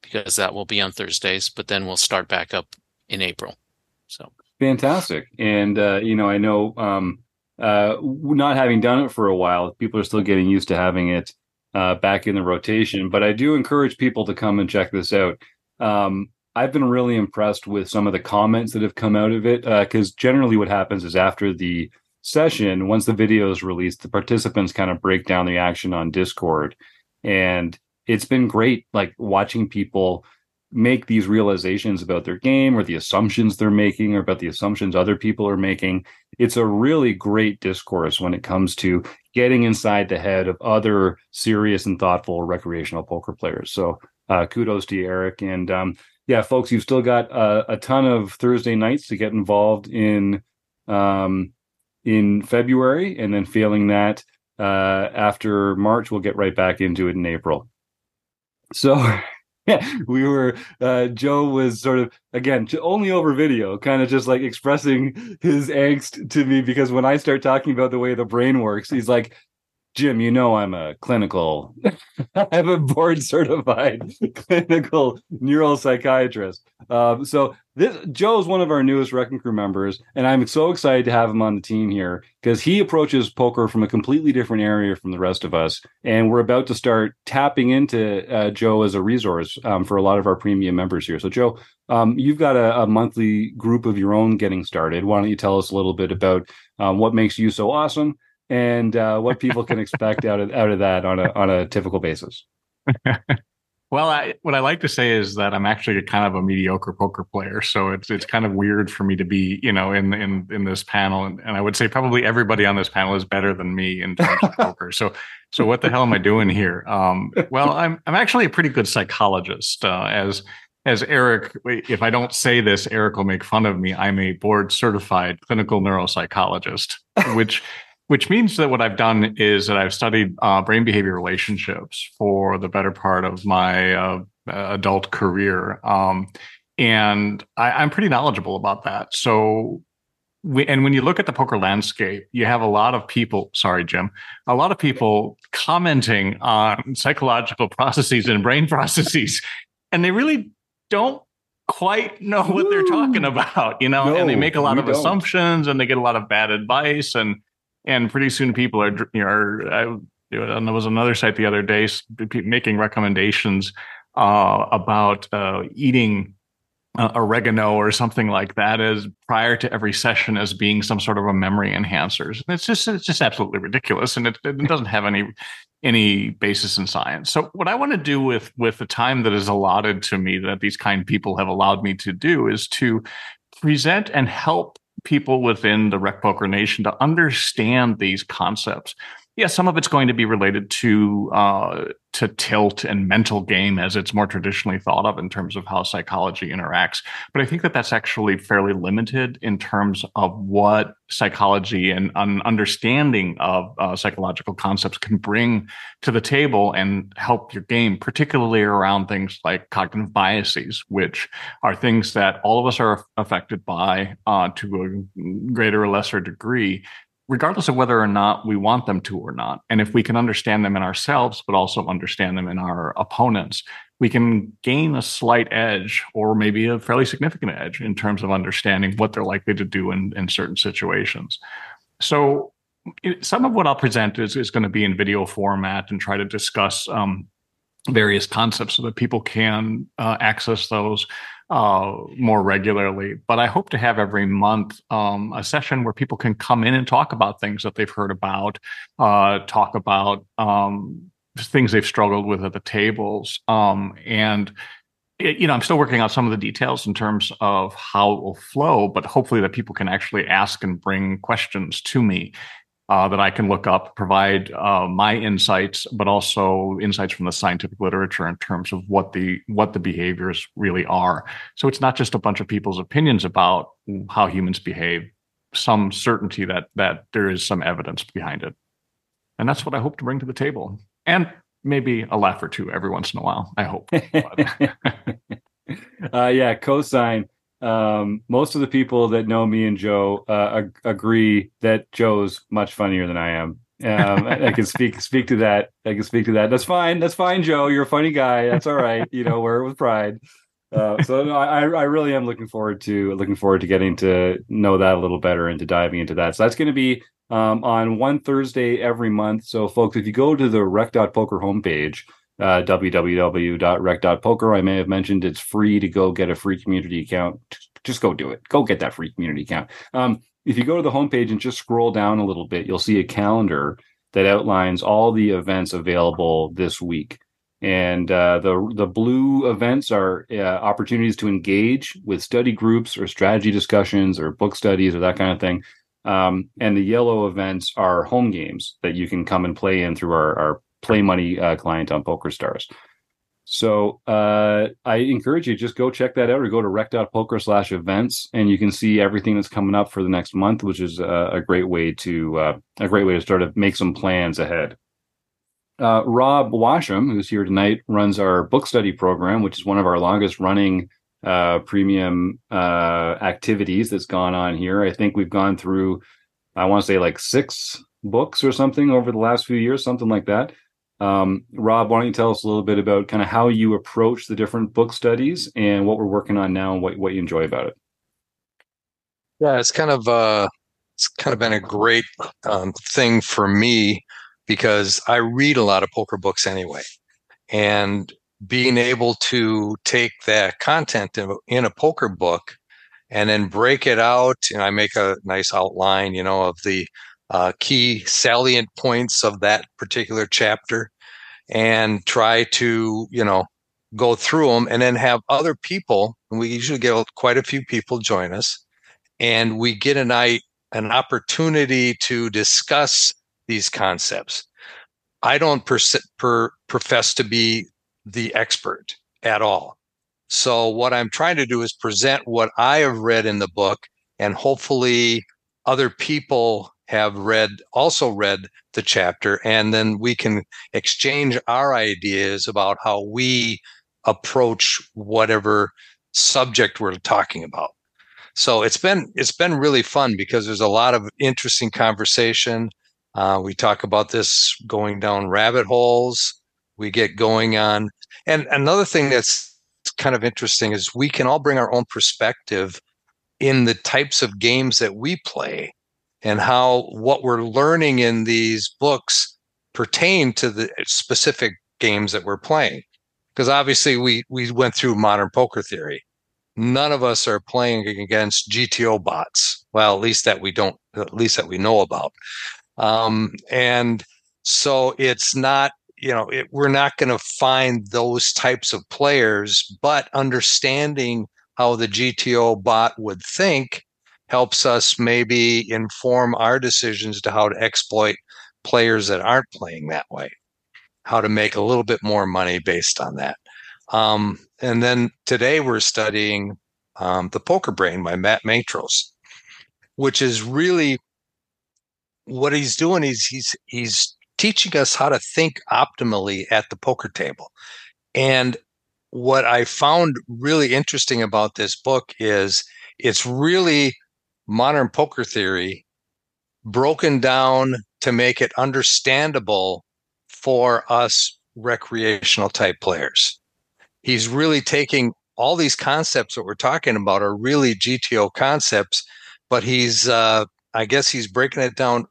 because that will be on Thursdays. But then we'll start back up in April. So Fantastic. And, uh, you know, I know um, uh, not having done it for a while, people are still getting used to having it uh, back in the rotation. But I do encourage people to come and check this out. Um, I've been really impressed with some of the comments that have come out of it because generally what happens is after the session, once the video is released, the participants kind of break down the action on Discord. And it's been great, like watching people make these realizations about their game or the assumptions they're making or about the assumptions other people are making. It's a really great discourse when it comes to getting inside the head of other serious and thoughtful recreational poker players. So uh, kudos to you, Eric. And um, yeah, folks, you've still got a, a ton of Thursday nights to get involved in um, in February, and then failing that uh, after March, we'll get right back into it in April. So yeah, we were uh Joe was sort of again only over video, kind of just like expressing his angst to me because when I start talking about the way the brain works, he's like, Jim, you know I'm a clinical, I'm a board certified clinical neuropsychiatrist. Um, so this Joe is one of our newest Wrecking Crew members, and I'm so excited to have him on the team here because he approaches poker from a completely different area from the rest of us, and we're about to start tapping into uh, Joe as a resource um, for a lot of our premium members here. So, Joe, um, you've got a, a monthly group of your own getting started. Why don't you tell us a little bit about um, what makes you so awesome? And uh, what people can expect out of out of that on a on a typical basis. Well, I, what I like to say is that I'm actually a kind of a mediocre poker player, so it's it's kind of weird for me to be, you know, in in in this panel, and, and I would say probably everybody on this panel is better than me in terms of poker. So, so what the hell am I doing here? Um, well, I'm I'm actually a pretty good psychologist, uh, as as Eric. If I don't say this, Eric will make fun of me. I'm a board certified clinical neuropsychologist, which which means that what I've done is that I've studied uh, brain behavior relationships for the better part of my uh, adult career. Um, and I, am pretty knowledgeable about that. So, we, and when you look at the poker landscape, you have a lot of people, sorry, Jim, a lot of people commenting on psychological processes and brain processes, and they really don't quite know what they're talking about, you know, no, and they make a lot of don't. assumptions and they get a lot of bad advice and and pretty soon people are you know are, I, there was another site the other day making recommendations uh, about uh, eating uh, oregano or something like that as prior to every session as being some sort of a memory enhancer. And it's just it's just absolutely ridiculous, and it, it doesn't have any any basis in science. So what I want to do with with the time that is allotted to me that these kind people have allowed me to do is to present and help people within the Rec Poker Nation to understand these concepts. Yeah, some of it's going to be related to uh, to tilt and mental game as it's more traditionally thought of in terms of how psychology interacts. But I think that that's actually fairly limited in terms of what psychology and an understanding of uh, psychological concepts can bring to the table and help your game, particularly around things like cognitive biases, which are things that all of us are affected by uh, to a greater or lesser degree regardless of whether or not we want them to or not. And if we can understand them in ourselves, but also understand them in our opponents, we can gain a slight edge or maybe a fairly significant edge in terms of understanding what they're likely to do in, in certain situations. So, some of what I'll present is, is going to be in video format and try to discuss um, various concepts so that people can uh, access those uh, more regularly. But I hope to have every month um, a session where people can come in and talk about things that they've heard about, uh, talk about um, things they've struggled with at the tables, um, and it, you know, I'm still working out some of the details in terms of how it will flow, but hopefully that people can actually ask and bring questions to me uh, that I can look up, provide uh, my insights, but also insights from the scientific literature in terms of what the what the behaviors really are. So it's not just a bunch of people's opinions about how humans behave. Some certainty that that there is some evidence behind it, and that's what I hope to bring to the table, and maybe a laugh or two every once in a while. I hope. uh, yeah, cosine um, most of the people that know me and Joe uh, ag- agree that Joe's much funnier than I am. Um, I, I can speak speak to that. I can speak to that. That's fine. That's fine, Joe. You're a funny guy. That's all right. You know, wear it with pride. Uh, so no, I, I really am looking forward to looking forward to getting to know that a little better and to diving into that. So that's going to be um, on one Thursday every month. So folks, if you go to the rec.poker homepage, uh, www.rec.poker. I may have mentioned it's free to go get a free community account. Just go do it. Go get that free community account. Um, if you go to the homepage and just scroll down a little bit, you'll see a calendar that outlines all the events available this week. And uh, the the blue events are uh, opportunities to engage with study groups or strategy discussions or book studies or that kind of thing. Um, and the yellow events are home games that you can come and play in through our, our play money uh, client on PokerStars. So uh, I encourage you just go check that out or go to rec.poker slash events and you can see everything that's coming up for the next month, which is a, a great way to uh, a great way to start to make some plans ahead. Uh, Rob Washam, who's here tonight, runs our book study program, which is one of our longest running uh, premium uh, activities that's gone on here. I think we've gone through, I want to say like six books or something over the last few years, something like that. Um, Rob, why don't you tell us a little bit about kind of how you approach the different book studies and what we're working on now and what, what you enjoy about it? Yeah, it's kind of uh, it's kind of been a great um, thing for me because I read a lot of poker books anyway, and being able to take that content in, in a poker book and then break it out, and I make a nice outline, you know, of the uh, key salient points of that particular chapter and try to, you know, go through them and then have other people, and we usually get quite a few people join us, and we get an, an opportunity to discuss these concepts. I don't per, per, profess to be the expert at all. So, what I'm trying to do is present what I have read in the book, and hopefully, other people have read also read the chapter, and then we can exchange our ideas about how we approach whatever subject we're talking about. So it's been it's been really fun because there's a lot of interesting conversation. Uh, we talk about this going down rabbit holes. We get going on, and another thing that's kind of interesting is we can all bring our own perspective in the types of games that we play and how what we're learning in these books pertain to the specific games that we're playing. Because obviously we we went through modern poker theory. None of us are playing against gto bots. Well at least that we don't at least that we know about. Um, and so it's not you know it, we're not going to find those types of players but understanding how the gto bot would think helps us maybe inform our decisions to how to exploit players that aren't playing that way how to make a little bit more money based on that. Um, and then today we're studying um, The Poker Brain by Matt Matros, which is really what he's doing. He's he's he's teaching us how to think optimally at the poker table. And what I found really interesting about this book is it's really modern poker theory broken down to make it understandable for us recreational type players. He's really taking all these concepts that we're talking about are really GTO concepts, but he's, uh, I guess he's breaking it down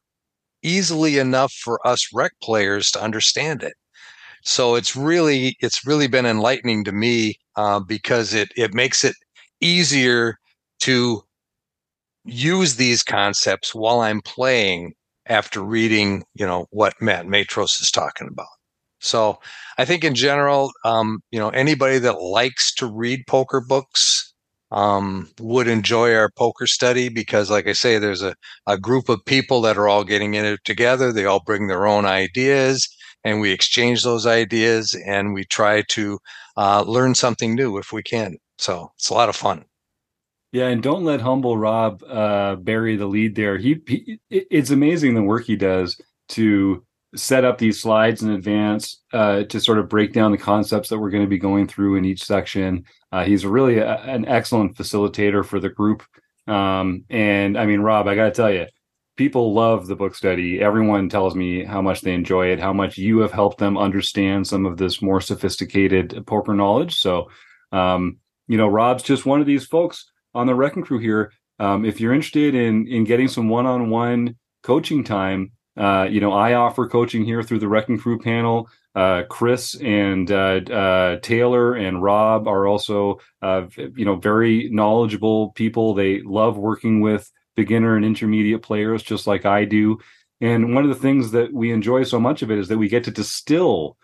easily enough for us rec players to understand it. So it's really, it's really been enlightening to me uh, because it it makes it easier to use these concepts while I'm playing after reading, you know, what Matt Matros is talking about. So I think in general, um, you know, anybody that likes to read poker books um, would enjoy our poker study because, like I say, there's a, a group of people that are all getting in it together. They all bring their own ideas and we exchange those ideas and we try to uh, learn something new if we can. So it's a lot of fun. Yeah, and don't let humble Rob uh, bury the lead there. He, he, it's amazing the work he does to set up these slides in advance uh, to sort of break down the concepts that we're going to be going through in each section. Uh, he's really a, an excellent facilitator for the group. Um, and I mean, Rob, I got to tell you, people love the book study. Everyone tells me how much they enjoy it, how much you have helped them understand some of this more sophisticated poker knowledge. So, um, you know, Rob's just one of these folks on the Wrecking Crew here. Um, if you're interested in in getting some one-on-one coaching time, uh, you know, I offer coaching here through the Wrecking Crew panel. Uh, Chris and uh, uh Taylor and Rob are also, uh, you know, very knowledgeable people. They love working with beginner and intermediate players, just like I do. And one of the things that we enjoy so much of it is that we get to distill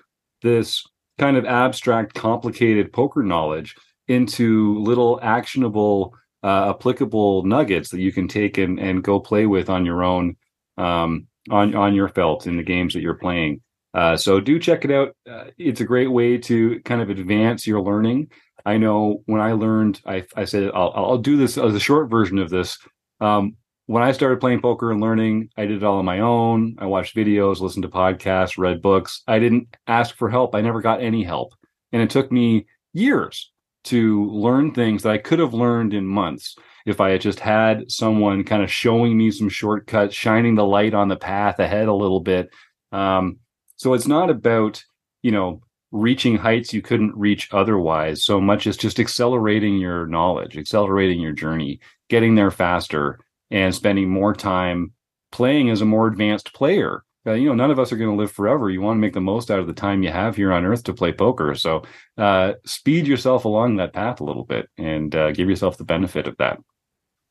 this kind of abstract, complicated poker knowledge into little actionable uh, applicable nuggets that you can take and, and go play with on your own um, on on your felt in the games that you're playing. Uh, so do check it out. Uh, it's a great way to kind of advance your learning. I know when I learned, I, I said I'll, I'll do this as a short version of this. Um, when I started playing poker and learning, I did it all on my own. I watched videos, listened to podcasts, read books. I didn't ask for help. I never got any help, and it took me years to learn things that I could have learned in months if I had just had someone kind of showing me some shortcuts, shining the light on the path ahead a little bit. Um, so it's not about, you know, reaching heights you couldn't reach otherwise so much as just accelerating your knowledge, accelerating your journey, getting there faster, and spending more time playing as a more advanced player uh, you know, none of us are going to live forever. You want to make the most out of the time you have here on Earth to play poker. So, uh, speed yourself along that path a little bit and uh, give yourself the benefit of that.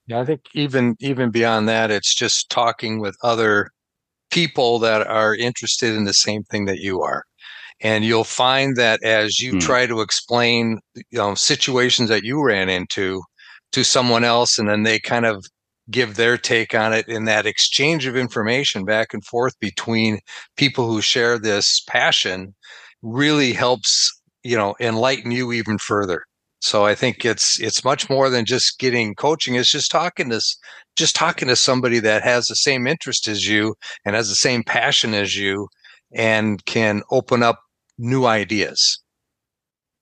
Yeah, I think even even beyond that, it's just talking with other people that are interested in the same thing that you are, And you'll find that as you Hmm. try to explain, you know, situations that you ran into to someone else, and then they kind of give their take on it in that exchange of information back and forth between people who share this passion really helps, you know, enlighten you even further. So I think it's it's much more than just getting coaching. It's just talking to just talking to somebody that has the same interest as you and has the same passion as you and can open up new ideas.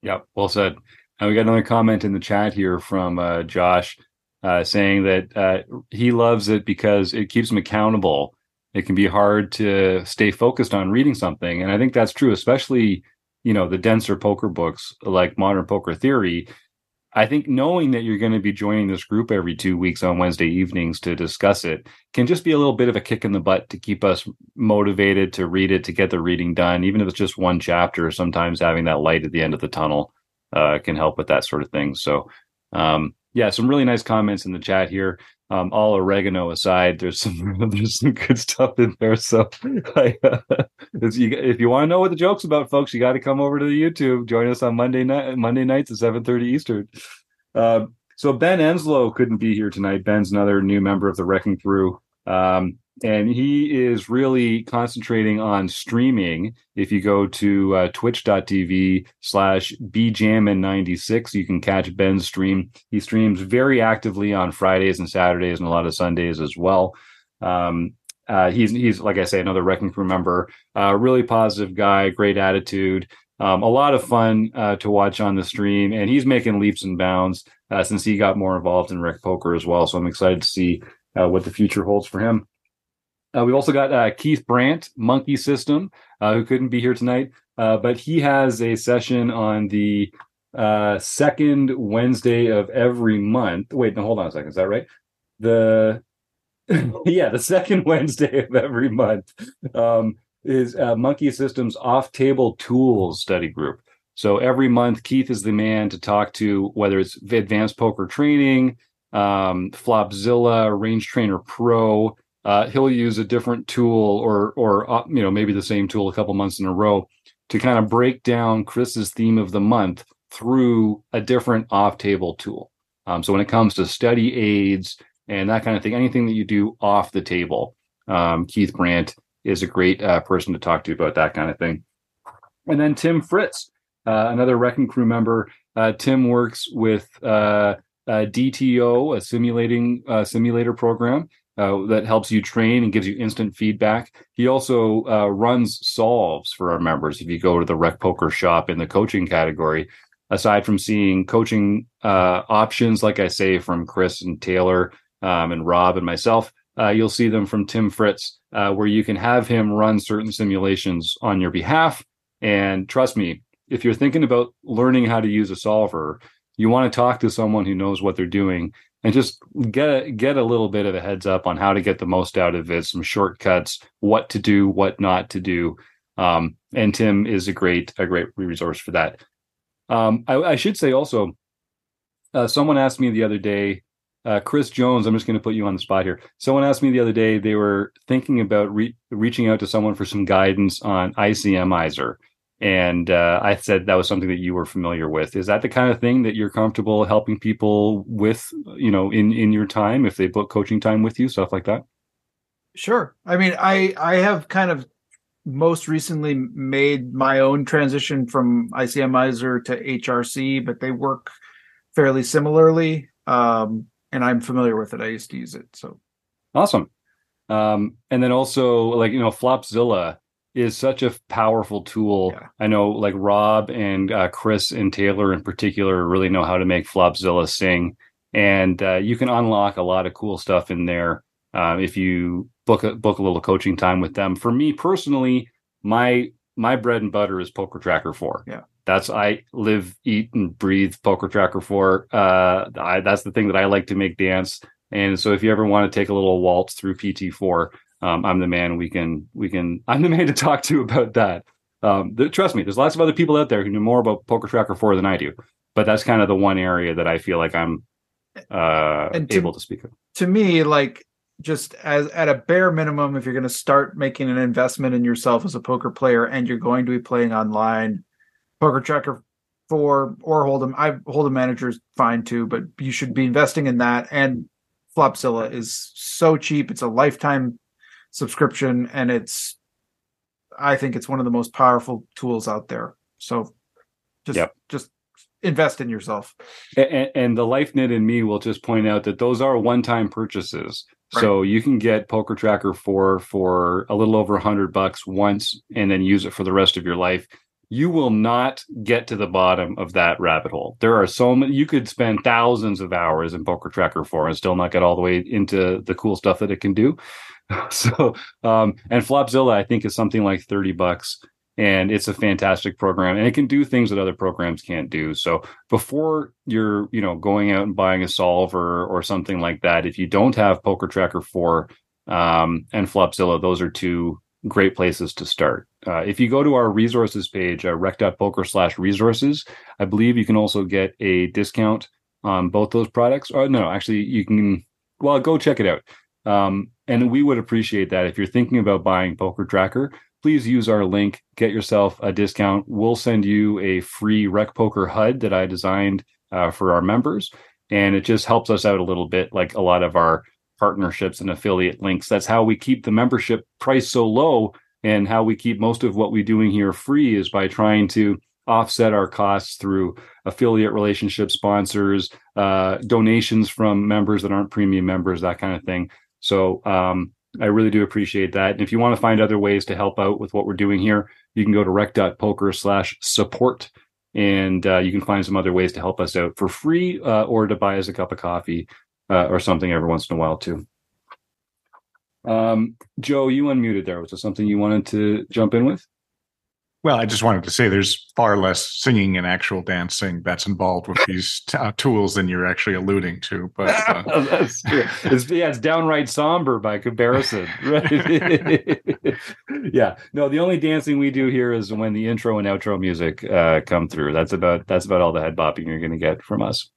Yep, well said. And we got another comment in the chat here from uh, Josh uh, saying that uh, he loves it because it keeps him accountable. It can be hard to stay focused on reading something, and I think that's true, especially you know the denser poker books like Modern Poker Theory. I think knowing that you're going to be joining this group every two weeks on Wednesday evenings to discuss it can just be a little bit of a kick in the butt to keep us motivated to read it, to get the reading done, even if it's just one chapter. Sometimes having that light at the end of the tunnel uh, can help with that sort of thing. So, um, yeah, some really nice comments in the chat here. Um, all oregano aside, there's some there's some good stuff in there. So, I, uh, it's- you, if you want to know what the jokes about, folks, you got to come over to the YouTube. Join us on Monday night, Monday nights at seven thirty Eastern. Uh, so Ben Enslow couldn't be here tonight. Ben's another new member of the Wrecking Crew. Um, and he is really concentrating on streaming. If you go to uh, twitch.tv slash bjammin96, you can catch Ben's stream. He streams very actively on Fridays and Saturdays and a lot of Sundays as well. Um, uh, he's, he's, like I say, another Wrecking Crew member, uh, really positive guy, great attitude. Um, a lot of fun uh, to watch on the stream, and he's making leaps and bounds uh, since he got more involved in rec poker as well. So I'm excited to see uh, what the future holds for him. Uh, we've also got uh, Keith Brandt, Monkey System, uh, who couldn't be here tonight, uh, but he has a session on the uh, second Wednesday of every month. Wait, no, hold on a second. Is that right? The yeah, the second Wednesday of every month um, is uh, Monkey Systems Off Table Tools Study Group. So every month, Keith is the man to talk to, whether it's advanced poker training, um, Flopzilla, Range Trainer Pro. Uh, he'll use a different tool, or or uh, you know maybe the same tool a couple months in a row, to kind of break down Chris's theme of the month through a different off-table tool. Um, so when it comes to study aids and that kind of thing, anything that you do off the table, um, Keith Brandt is a great uh, person to talk to about that kind of thing. And then Tim Fritz, uh, another Wrecking Crew member. Uh, Tim works with uh, DTO, a simulating simulator program uh, that helps you train and gives you instant feedback. He also uh, runs solves for our members. If you go to the Rec Poker shop in the coaching category, aside from seeing coaching uh, options, like I say, from Chris and Taylor um, and Rob and myself, uh, you'll see them from Tim Fritz, uh, where you can have him run certain simulations on your behalf. And trust me, if you're thinking about learning how to use a solver, you want to talk to someone who knows what they're doing and just get a, get a little bit of a heads up on how to get the most out of it, some shortcuts, what to do, what not to do. Um, and Tim is a great a great resource for that. Um, I, I should say also, uh, someone asked me the other day, uh, Chris Jones. I'm just going to put you on the spot here. Someone asked me the other day they were thinking about re- reaching out to someone for some guidance on ICMizer, and uh, I said that was something that you were familiar with. Is that the kind of thing that you're comfortable helping people with? You know, in in your time, if they book coaching time with you, stuff like that. Sure. I mean, I I have kind of most recently made my own transition from ICMizer to HRC, but they work fairly similarly. Um, and I'm familiar with it. I used to use it. So Awesome. Um, and then also like you know, Flopzilla is such a powerful tool. Yeah. I know like Rob and uh, Chris and Taylor in particular really know how to make Flopzilla sing, and uh, you can unlock a lot of cool stuff in there uh, if you book a book a little coaching time with them. For me personally, my my bread and butter is Poker Tracker Four. Yeah. That's I live, eat, and breathe Poker Tracker Four. Uh, I, that's the thing that I like to make dance. And so if you ever want to take a little waltz through PT4, um, I'm the man we can we can I'm the man to talk to about that. Um, th- trust me, there's lots of other people out there who know more about Poker Tracker 4 than I do, but that's kind of the one area that I feel like I'm uh, to- able to speak of. to me, like just as at a bare minimum, if you're going to start making an investment in yourself as a poker player and you're going to be playing online, Poker Tracker Four or Hold'em, I Hold'em Manager is fine too, but you should be investing in that. And Flopzilla is so cheap; it's a lifetime subscription, and it's I think it's one of the most powerful tools out there. So just Yep. just invest in yourself. and, and the life LifeNet and me will just point out that those are one-time purchases. So you can get Poker Tracker 4 for a little over 100 bucks once and then use it for the rest of your life. You will not get to the bottom of that rabbit hole. There are so many you could spend thousands of hours in Poker Tracker 4 and still not get all the way into the cool stuff that it can do. So um and Flopzilla I think is something like 30 bucks and it's a fantastic program and it can do things that other programs can't do. So before you're, you know, going out and buying a solver or something like that, if you don't have Poker Tracker 4 um, and Flopzilla, those are two great places to start. Uh, if you go to our resources page, uh, rec.poker slash resources, I believe you can also get a discount on both those products. Or no, actually, you can, well, go check it out. Um, and we would appreciate that if you're thinking about buying Poker Tracker please use our link, get yourself a discount. We'll send you a free Rec Poker HUD that I designed uh, for our members. And it just helps us out a little bit, like a lot of our partnerships and affiliate links. That's how we keep the membership price so low and how we keep most of what we're doing here free is by trying to offset our costs through affiliate relationships, sponsors, uh, donations from members that aren't premium members, that kind of thing. So um, I really do appreciate that. And if you want to find other ways to help out with what we're doing here, you can go to rec.poker slash support and uh, you can find some other ways to help us out for free uh, or to buy us a cup of coffee uh, or something every once in a while too. Um, Joe, you unmuted there. Was there something you wanted to jump in with? Well, I just wanted to say there's far less singing and actual dancing that's involved with these t- uh, tools than you're actually alluding to. But uh, That's true. It's, yeah, it's downright somber by comparison, right? yeah. No, the only dancing we do here is when the intro and outro music uh, come through. That's about that's about all the head bopping you're going to get from us.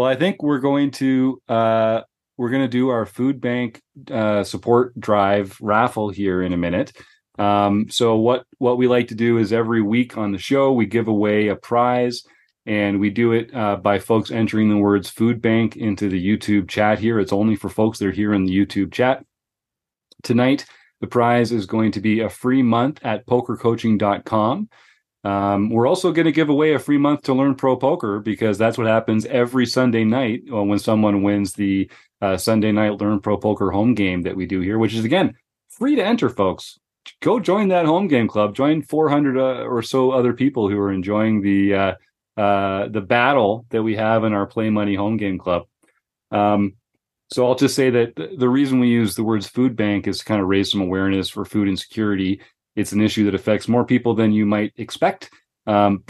Well, I think we're going to uh, we're going to do our food bank uh, support drive raffle here in a minute. Um, so what what we like to do is every week on the show we give away a prize, and we do it uh, by folks entering the words "food bank" into the YouTube chat here. It's only for folks that are here in the YouTube chat. Tonight, the prize is going to be a free month at pokercoaching.com. Um, we're also going to give away a free month to learn pro poker because that's what happens every Sunday night uh, when someone wins the uh, Sunday night learn pro poker home game that we do here, which is again free to enter, folks go join that home game club. Join 400 uh, or so other people who are enjoying the uh, uh, the battle that we have in our Play Money home game club. Um, so I'll just say that the reason we use the words food bank is to kind of raise some awareness for food insecurity. It's an issue that affects more people than you might expect. Um,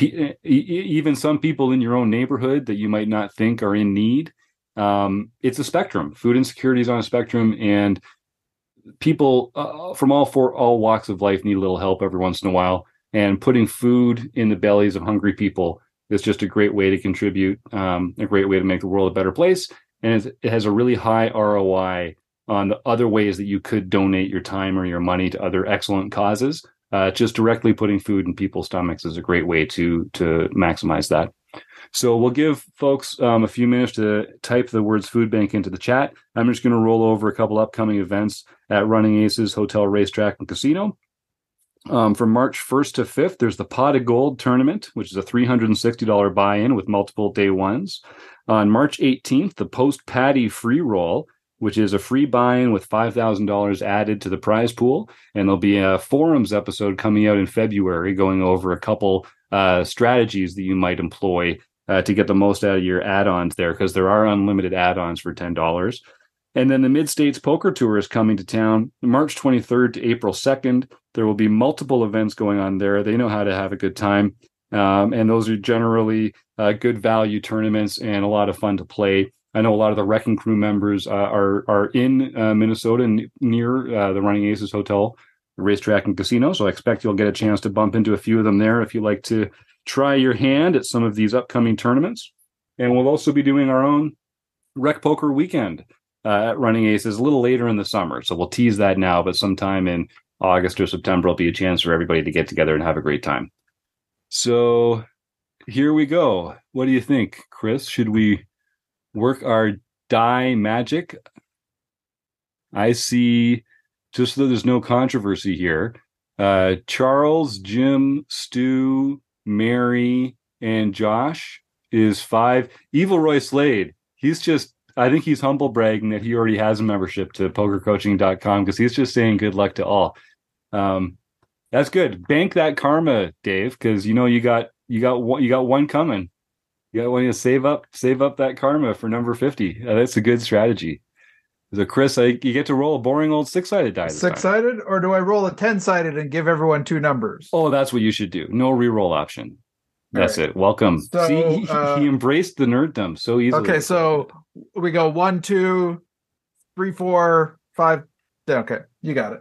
even some people in your own neighborhood that you might not think are in need. Um, it's a spectrum. Food insecurity is on a spectrum, and people uh, from all four all walks of life need a little help every once in a while and putting food in the bellies of hungry people is just a great way to contribute um, a great way to make the world a better place and it has a really high roi on the other ways that you could donate your time or your money to other excellent causes uh, just directly putting food in people's stomachs is a great way to to maximize that so we'll give folks um, a few minutes to type the words food bank into the chat. I'm just going to roll over a couple upcoming events at Running Aces Hotel Racetrack and Casino. Um, from March 1st to 5th, there's the Pot of Gold tournament, which is a $360 buy-in with multiple day ones. On March 18th, the Post Patty Free Roll, which is a free buy-in with $5,000 added to the prize pool. And there'll be a forums episode coming out in February going over a couple uh, strategies that you might employ uh, to get the most out of your add-ons there because there are unlimited add-ons for ten dollars. And then the Mid States Poker Tour is coming to town March 23rd to April 2nd. There will be multiple events going on there. They know how to have a good time. Um, and those are generally uh, good value tournaments and a lot of fun to play. I know a lot of the Wrecking Crew members uh, are are in uh, Minnesota n- near uh, the Running Aces Hotel, racetrack and casino. So I expect you'll get a chance to bump into a few of them there if you like to try your hand at some of these upcoming tournaments. And we'll also be doing our own Rec Poker weekend. uh, at Running Aces a little later in the summer. So we'll tease that now, but sometime in August or September will be a chance for everybody to get together and have a great time. So here we go. What do you think, Chris? Should we work our die magic? I see, just so there's no controversy here, uh, Charles, Jim, Stu, Mary, and Josh is five. Evil Roy Slade, he's just, I think he's humble bragging that he already has a membership to pokercoaching.com because he's just saying good luck to all. Um, that's good. Bank that karma, Dave, because you know you got you got one you got one coming. You one to save up save up that karma for number fifty. Uh, that's a good strategy. So Chris, I, you get to roll a boring old six sided die. Six sided, or do I roll a ten sided and give everyone two numbers? Oh, that's what you should do. No reroll option. That's right. it. Welcome. So, See, he, uh, he embraced the nerddom so easily. Okay, so we go one, two, three, four, five. Okay, you got it.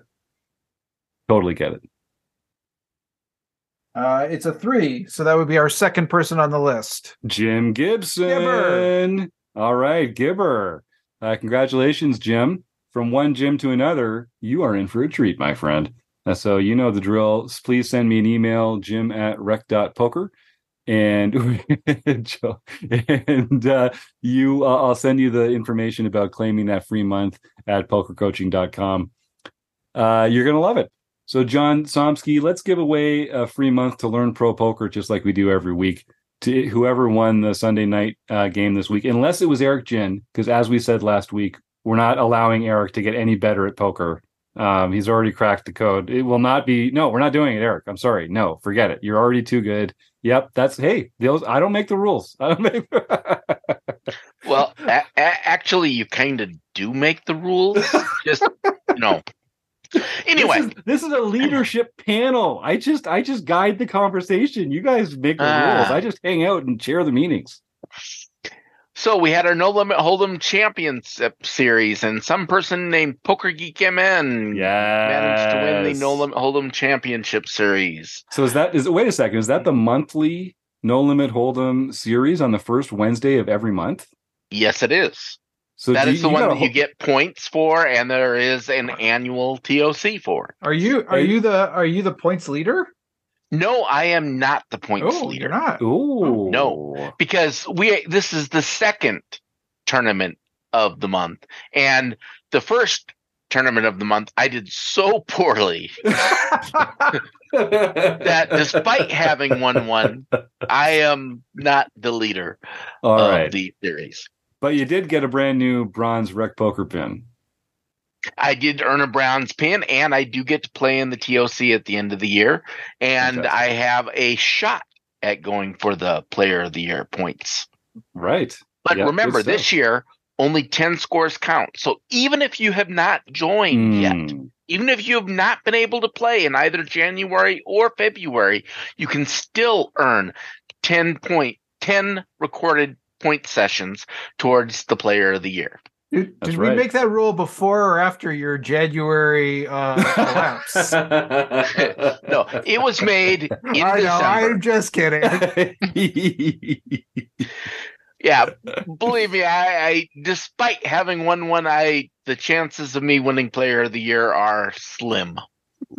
totally get it. Uh, it's a three, so that would be our second person on the list. Jim Gibson. Gibber. All right, Gibber. Uh, congratulations, Jim. From one Jim to another, you are in for a treat, my friend. Uh, so you know the drill. Please send me an email, jim at rec.poker. And Joe- and uh, you, uh, I'll send you the information about claiming that free month at pokercoaching.com. Uh, you're gonna love it. So, John Somsky, let's give away a free month to learn pro poker, just like we do every week to whoever won the Sunday night uh, game this week, unless it was Eric Jin, because as we said last week, we're not allowing Eric to get any better at poker. Um, he's already cracked the code. It will not be. No, we're not doing it, Eric. I'm sorry. No, forget it. You're already too good. Yep, that's hey. Those I don't make the rules. I don't make. Well, a- a- actually, you kind of do make the rules. Just you know. Anyway, this is, this is a leadership panel. I just I just guide the conversation. You guys make the Ah. rules. I just hang out and chair the meetings. so we had our No Limit Hold'em Championship series, and some person named Poker Geek MN Yeah, managed to win the No Limit Hold'em Championship series. So is that is wait a second? Is that the monthly No Limit Hold'em series on the first Wednesday of every month? Yes, it is. So that do is the you one that you get points for, and there is an annual TOC for. Are you are you the are you the points leader? No, I am not the points Oh, leader you're not. Ooh, no. because we this is the second tournament of the month, and the first tournament of the month I did so poorly that despite having won one, I am not the leader All of right, the series. But you did get a brand new bronze rec poker pin. I did earn a bronze pin, and I do get to play in the TOC at the end of the year, and Fantastic. I have a shot at going for the Player of the Year points. Right. But Yep, remember, this year only ten scores count. So even if you have not joined yet, Mm, even if you have not been able to play in either January or February, you can still earn 10 point 10 recorded point sessions towards the player of the year. Did, That's did we right. make that rule before or after your January uh, collapse? No, it was made in I know. I'm just kidding. Yeah, believe me, I, I despite having won one, I the chances of me winning player of the year are slim.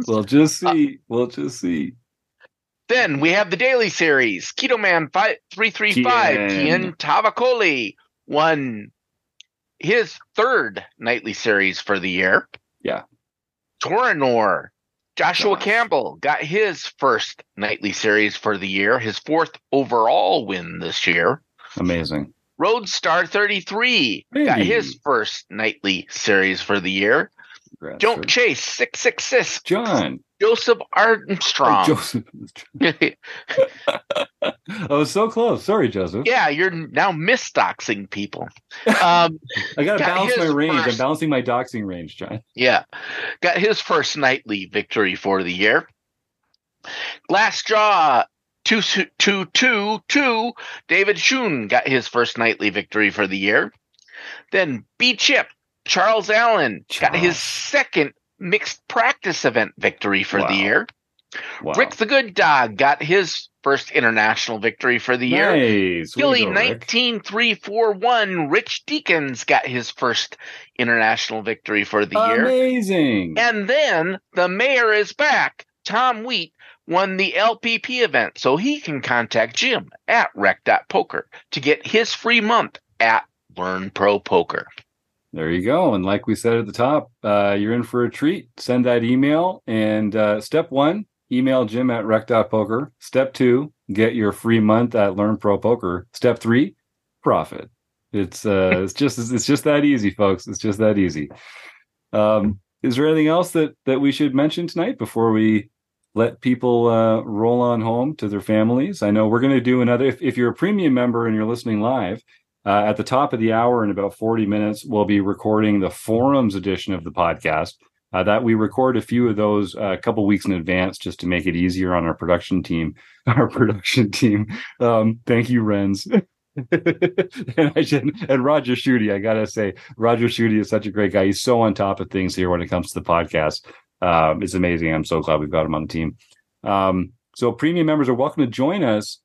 we'll just see. We'll just see. Then we have the daily series. Keto Man five three three five. Kian. Kian Tavakoli won his third nightly series for the year. Yeah. Torinor. Joshua Gosh. Campbell got his first nightly series for the year, his fourth overall win this year. Amazing. Roadstar 33 got his first nightly series for the year. Congrats, Don't. Chase 666. John. Joseph Armstrong. Joseph. I was so close. Sorry, Joseph. yeah, you're now misdoxing people. Um, I got to balance my range. I'm balancing my doxing range, John. yeah, got his first nightly victory for the year. Glassjaw two two two two. David Schoen got his first nightly victory for the year. Then B Chip Charles Allen got his second mixed practice event victory for Wow. the year. Wow. Rick the Good Dog got his first international victory for the year. Nice. Way to Philly go, Rick. 19341 Rich Deacons got his first international victory for the year. Amazing. And then the mayor is back. Tom Wheat won the LPP event, so he can contact Jim at rec.poker to get his free month at Learn Pro Poker. There you go. And like we said at the top, uh, you're in for a treat. Send that email. And uh, step one, email Jim at rec.poker. Step two, get your free month at Learn Pro Poker. Step three, profit. It's uh, it's just it's just that easy, folks. It's just that easy. Um, is there anything else that that we should mention tonight before we let people uh, roll on home to their families? I know we're going to do another. If, if you're a premium member and you're listening live, uh, at the top of the hour in about 40 minutes, we'll be recording the forums edition of the podcast. Uh, that we record a few of those uh, a couple weeks in advance just to make it easier on our production team. Our production team. Um, thank you, Renz. and I should, and Roger Schutte, I gotta say, Roger Schutte is such a great guy. He's so on top of things here when it comes to the podcast. Um, it's amazing. I'm so glad we've got him on the team. Um, so premium members are welcome to join us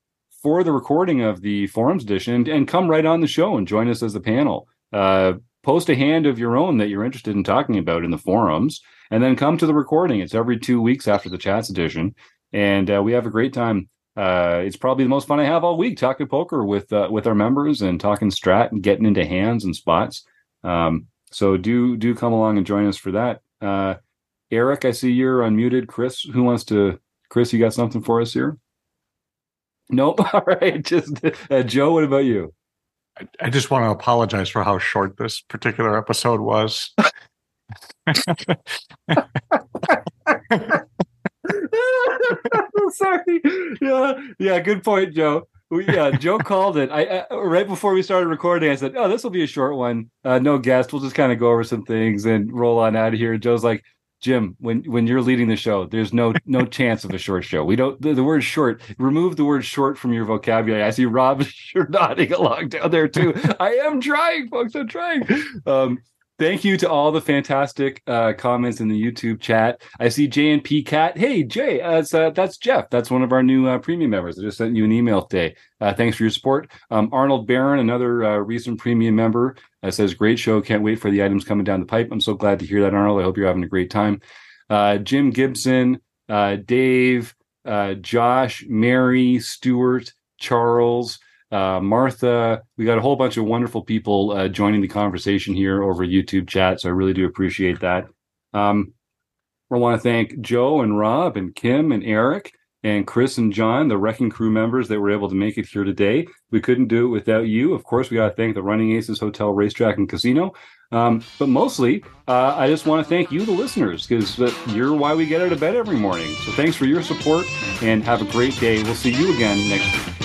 for the recording of the forums edition and, and come right on the show and join us as a panel. Uh, post a hand of your own that you're interested in talking about in the forums, and then come to the recording. It's every two weeks after the chats edition, and uh, we have a great time. Uh, it's probably the most fun I have all week talking poker with uh, with our members and talking strat and getting into hands and spots. Um, so do do come along and join us for that. Uh, Eric, I see you're unmuted. Chris, who wants to? Chris, you got something for us here? Nope. All right. Just uh, Joe. What about you? I, I just want to apologize for how short this particular episode was. Sorry. Yeah. Yeah. Good point, Joe. We, yeah, Joe called it. I, I right before we started recording. I said, "Oh, this will be a short one. Uh, no guest. We'll just kind of go over some things and roll on out of here." Joe's like, Jim, when when you're leading the show, there's no no chance of a short show. We don't the, the word short. Remove the word short from your vocabulary. I see Rob you're nodding along down there too. I am trying, folks. I'm trying. Um, thank you to all the fantastic uh, comments in the YouTube chat. I see J and P Cat. Hey Jay, uh, uh, that's Jeff. That's one of our new uh, premium members. I just sent you an email today. Uh, thanks for your support. Um, Arnold Barron, another uh, recent premium member, uh, says great show. Can't wait for the items coming down the pipe. I'm so glad to hear that, Arnold. I hope you're having a great time. Uh, Jim Gibson, uh, Dave, uh, Josh, Mary, Stuart, Charles, uh, Martha. We got a whole bunch of wonderful people uh, joining the conversation here over YouTube chat. So I really do appreciate that. Um, I want to thank Joe and Rob and Kim and Eric and Chris and John, the Wrecking Crew members that were able to make it here today. We couldn't do it without you. Of course, we got to thank the Running Aces Hotel, Racetrack, and Casino. Um, but mostly, uh, I just want to thank you, the listeners, because uh, you're why we get out of bed every morning. So thanks for your support and have a great day. We'll see you again next week.